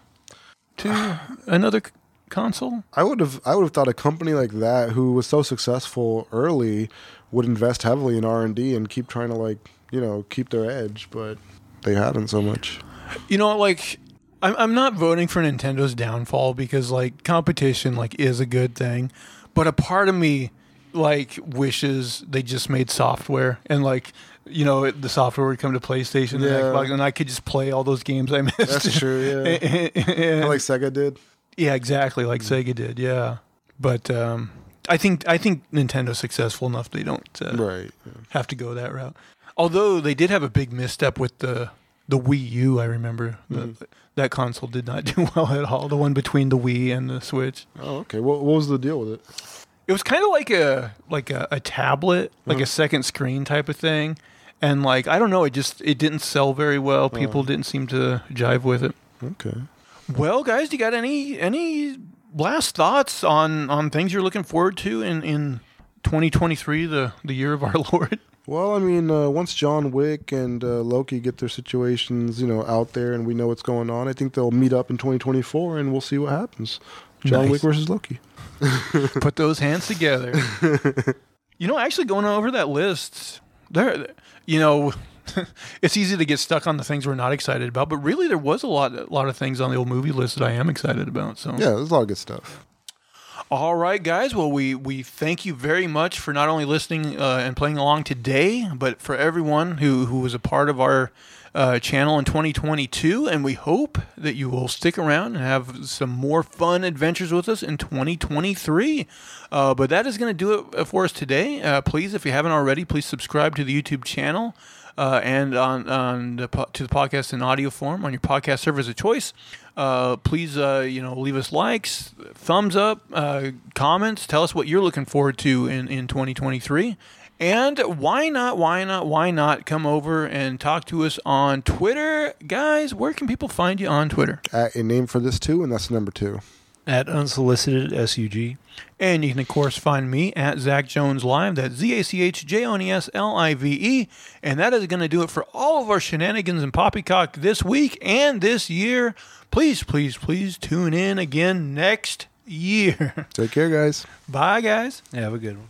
S1: to another c- console.
S3: I would have I would have thought a company like that who was so successful early would invest heavily in R and D and keep trying to like you know keep their edge, but they haven't so much.
S1: You know, like I'm I'm not voting for Nintendo's downfall because like competition like is a good thing, but a part of me like wishes they just made software and like you know it, the software would come to PlayStation and, Xbox, and I could just play all those games I missed.
S3: That's true. Yeah,
S1: And-
S3: Kinda like Sega did.
S1: yeah, exactly like Sega did. Yeah, but um, I think I think Nintendo's successful enough they don't uh,
S3: Right. yeah.
S1: have to go that route. Although they did have a big misstep with the the Wii U, I remember The- mm-hmm. that console did not do well at all. The one between the Wii and the Switch.
S3: Oh, okay. What, what was the deal with it?
S1: It was kind of like a like a, a tablet, like a mm-hmm. second screen type of thing, and like I don't know, it just it didn't sell very well. Uh. People didn't seem to jive with it.
S3: Okay.
S1: Well, guys, do you got any any last thoughts on on things you're looking forward to in in 2023, the the year of our Lord?
S3: Well, I mean, uh, once John Wick and uh, Loki get their situations, you know, out there, and we know what's going on, I think they'll meet up in 2024, and we'll see what happens. John
S1: Nice.
S3: Wick versus Loki.
S1: Put those hands together. you know, actually going over that list, there, you know, it's easy to get stuck on the things we're not excited about, but really there was a lot, a lot of things on the old movie list that I am excited about. So,
S3: Yeah, there's a lot of good stuff.
S1: All right, guys. Well, we we thank you very much for not only listening uh, and playing along today, but for everyone who who was a part of our. Uh, channel in 2022, and we hope that you will stick around and have some more fun adventures with us in 2023. Uh, but that is going to do it for us today. Uh, please, if you haven't already, please subscribe to the YouTube channel uh, and on, on the, to the podcast in audio form on your podcast service of choice. Uh, please, uh, you know, leave us likes, thumbs up, uh, comments. Tell us what you're looking forward to in, in 2023. And why not, why not, why not come over and talk to us on Twitter? Guys, where can people find you on Twitter?
S3: At a name for this too, and that's number two.
S2: At unsolicited SUG.
S1: And you can, of course, find me at Zach Jones Live. That's Z A C H J O N E S L I V E. And that is going to do it for all of our shenanigans and poppycock this week and this year. Please, please, please tune in again next year.
S3: Take care, guys.
S1: Bye, guys.
S2: Have a good one.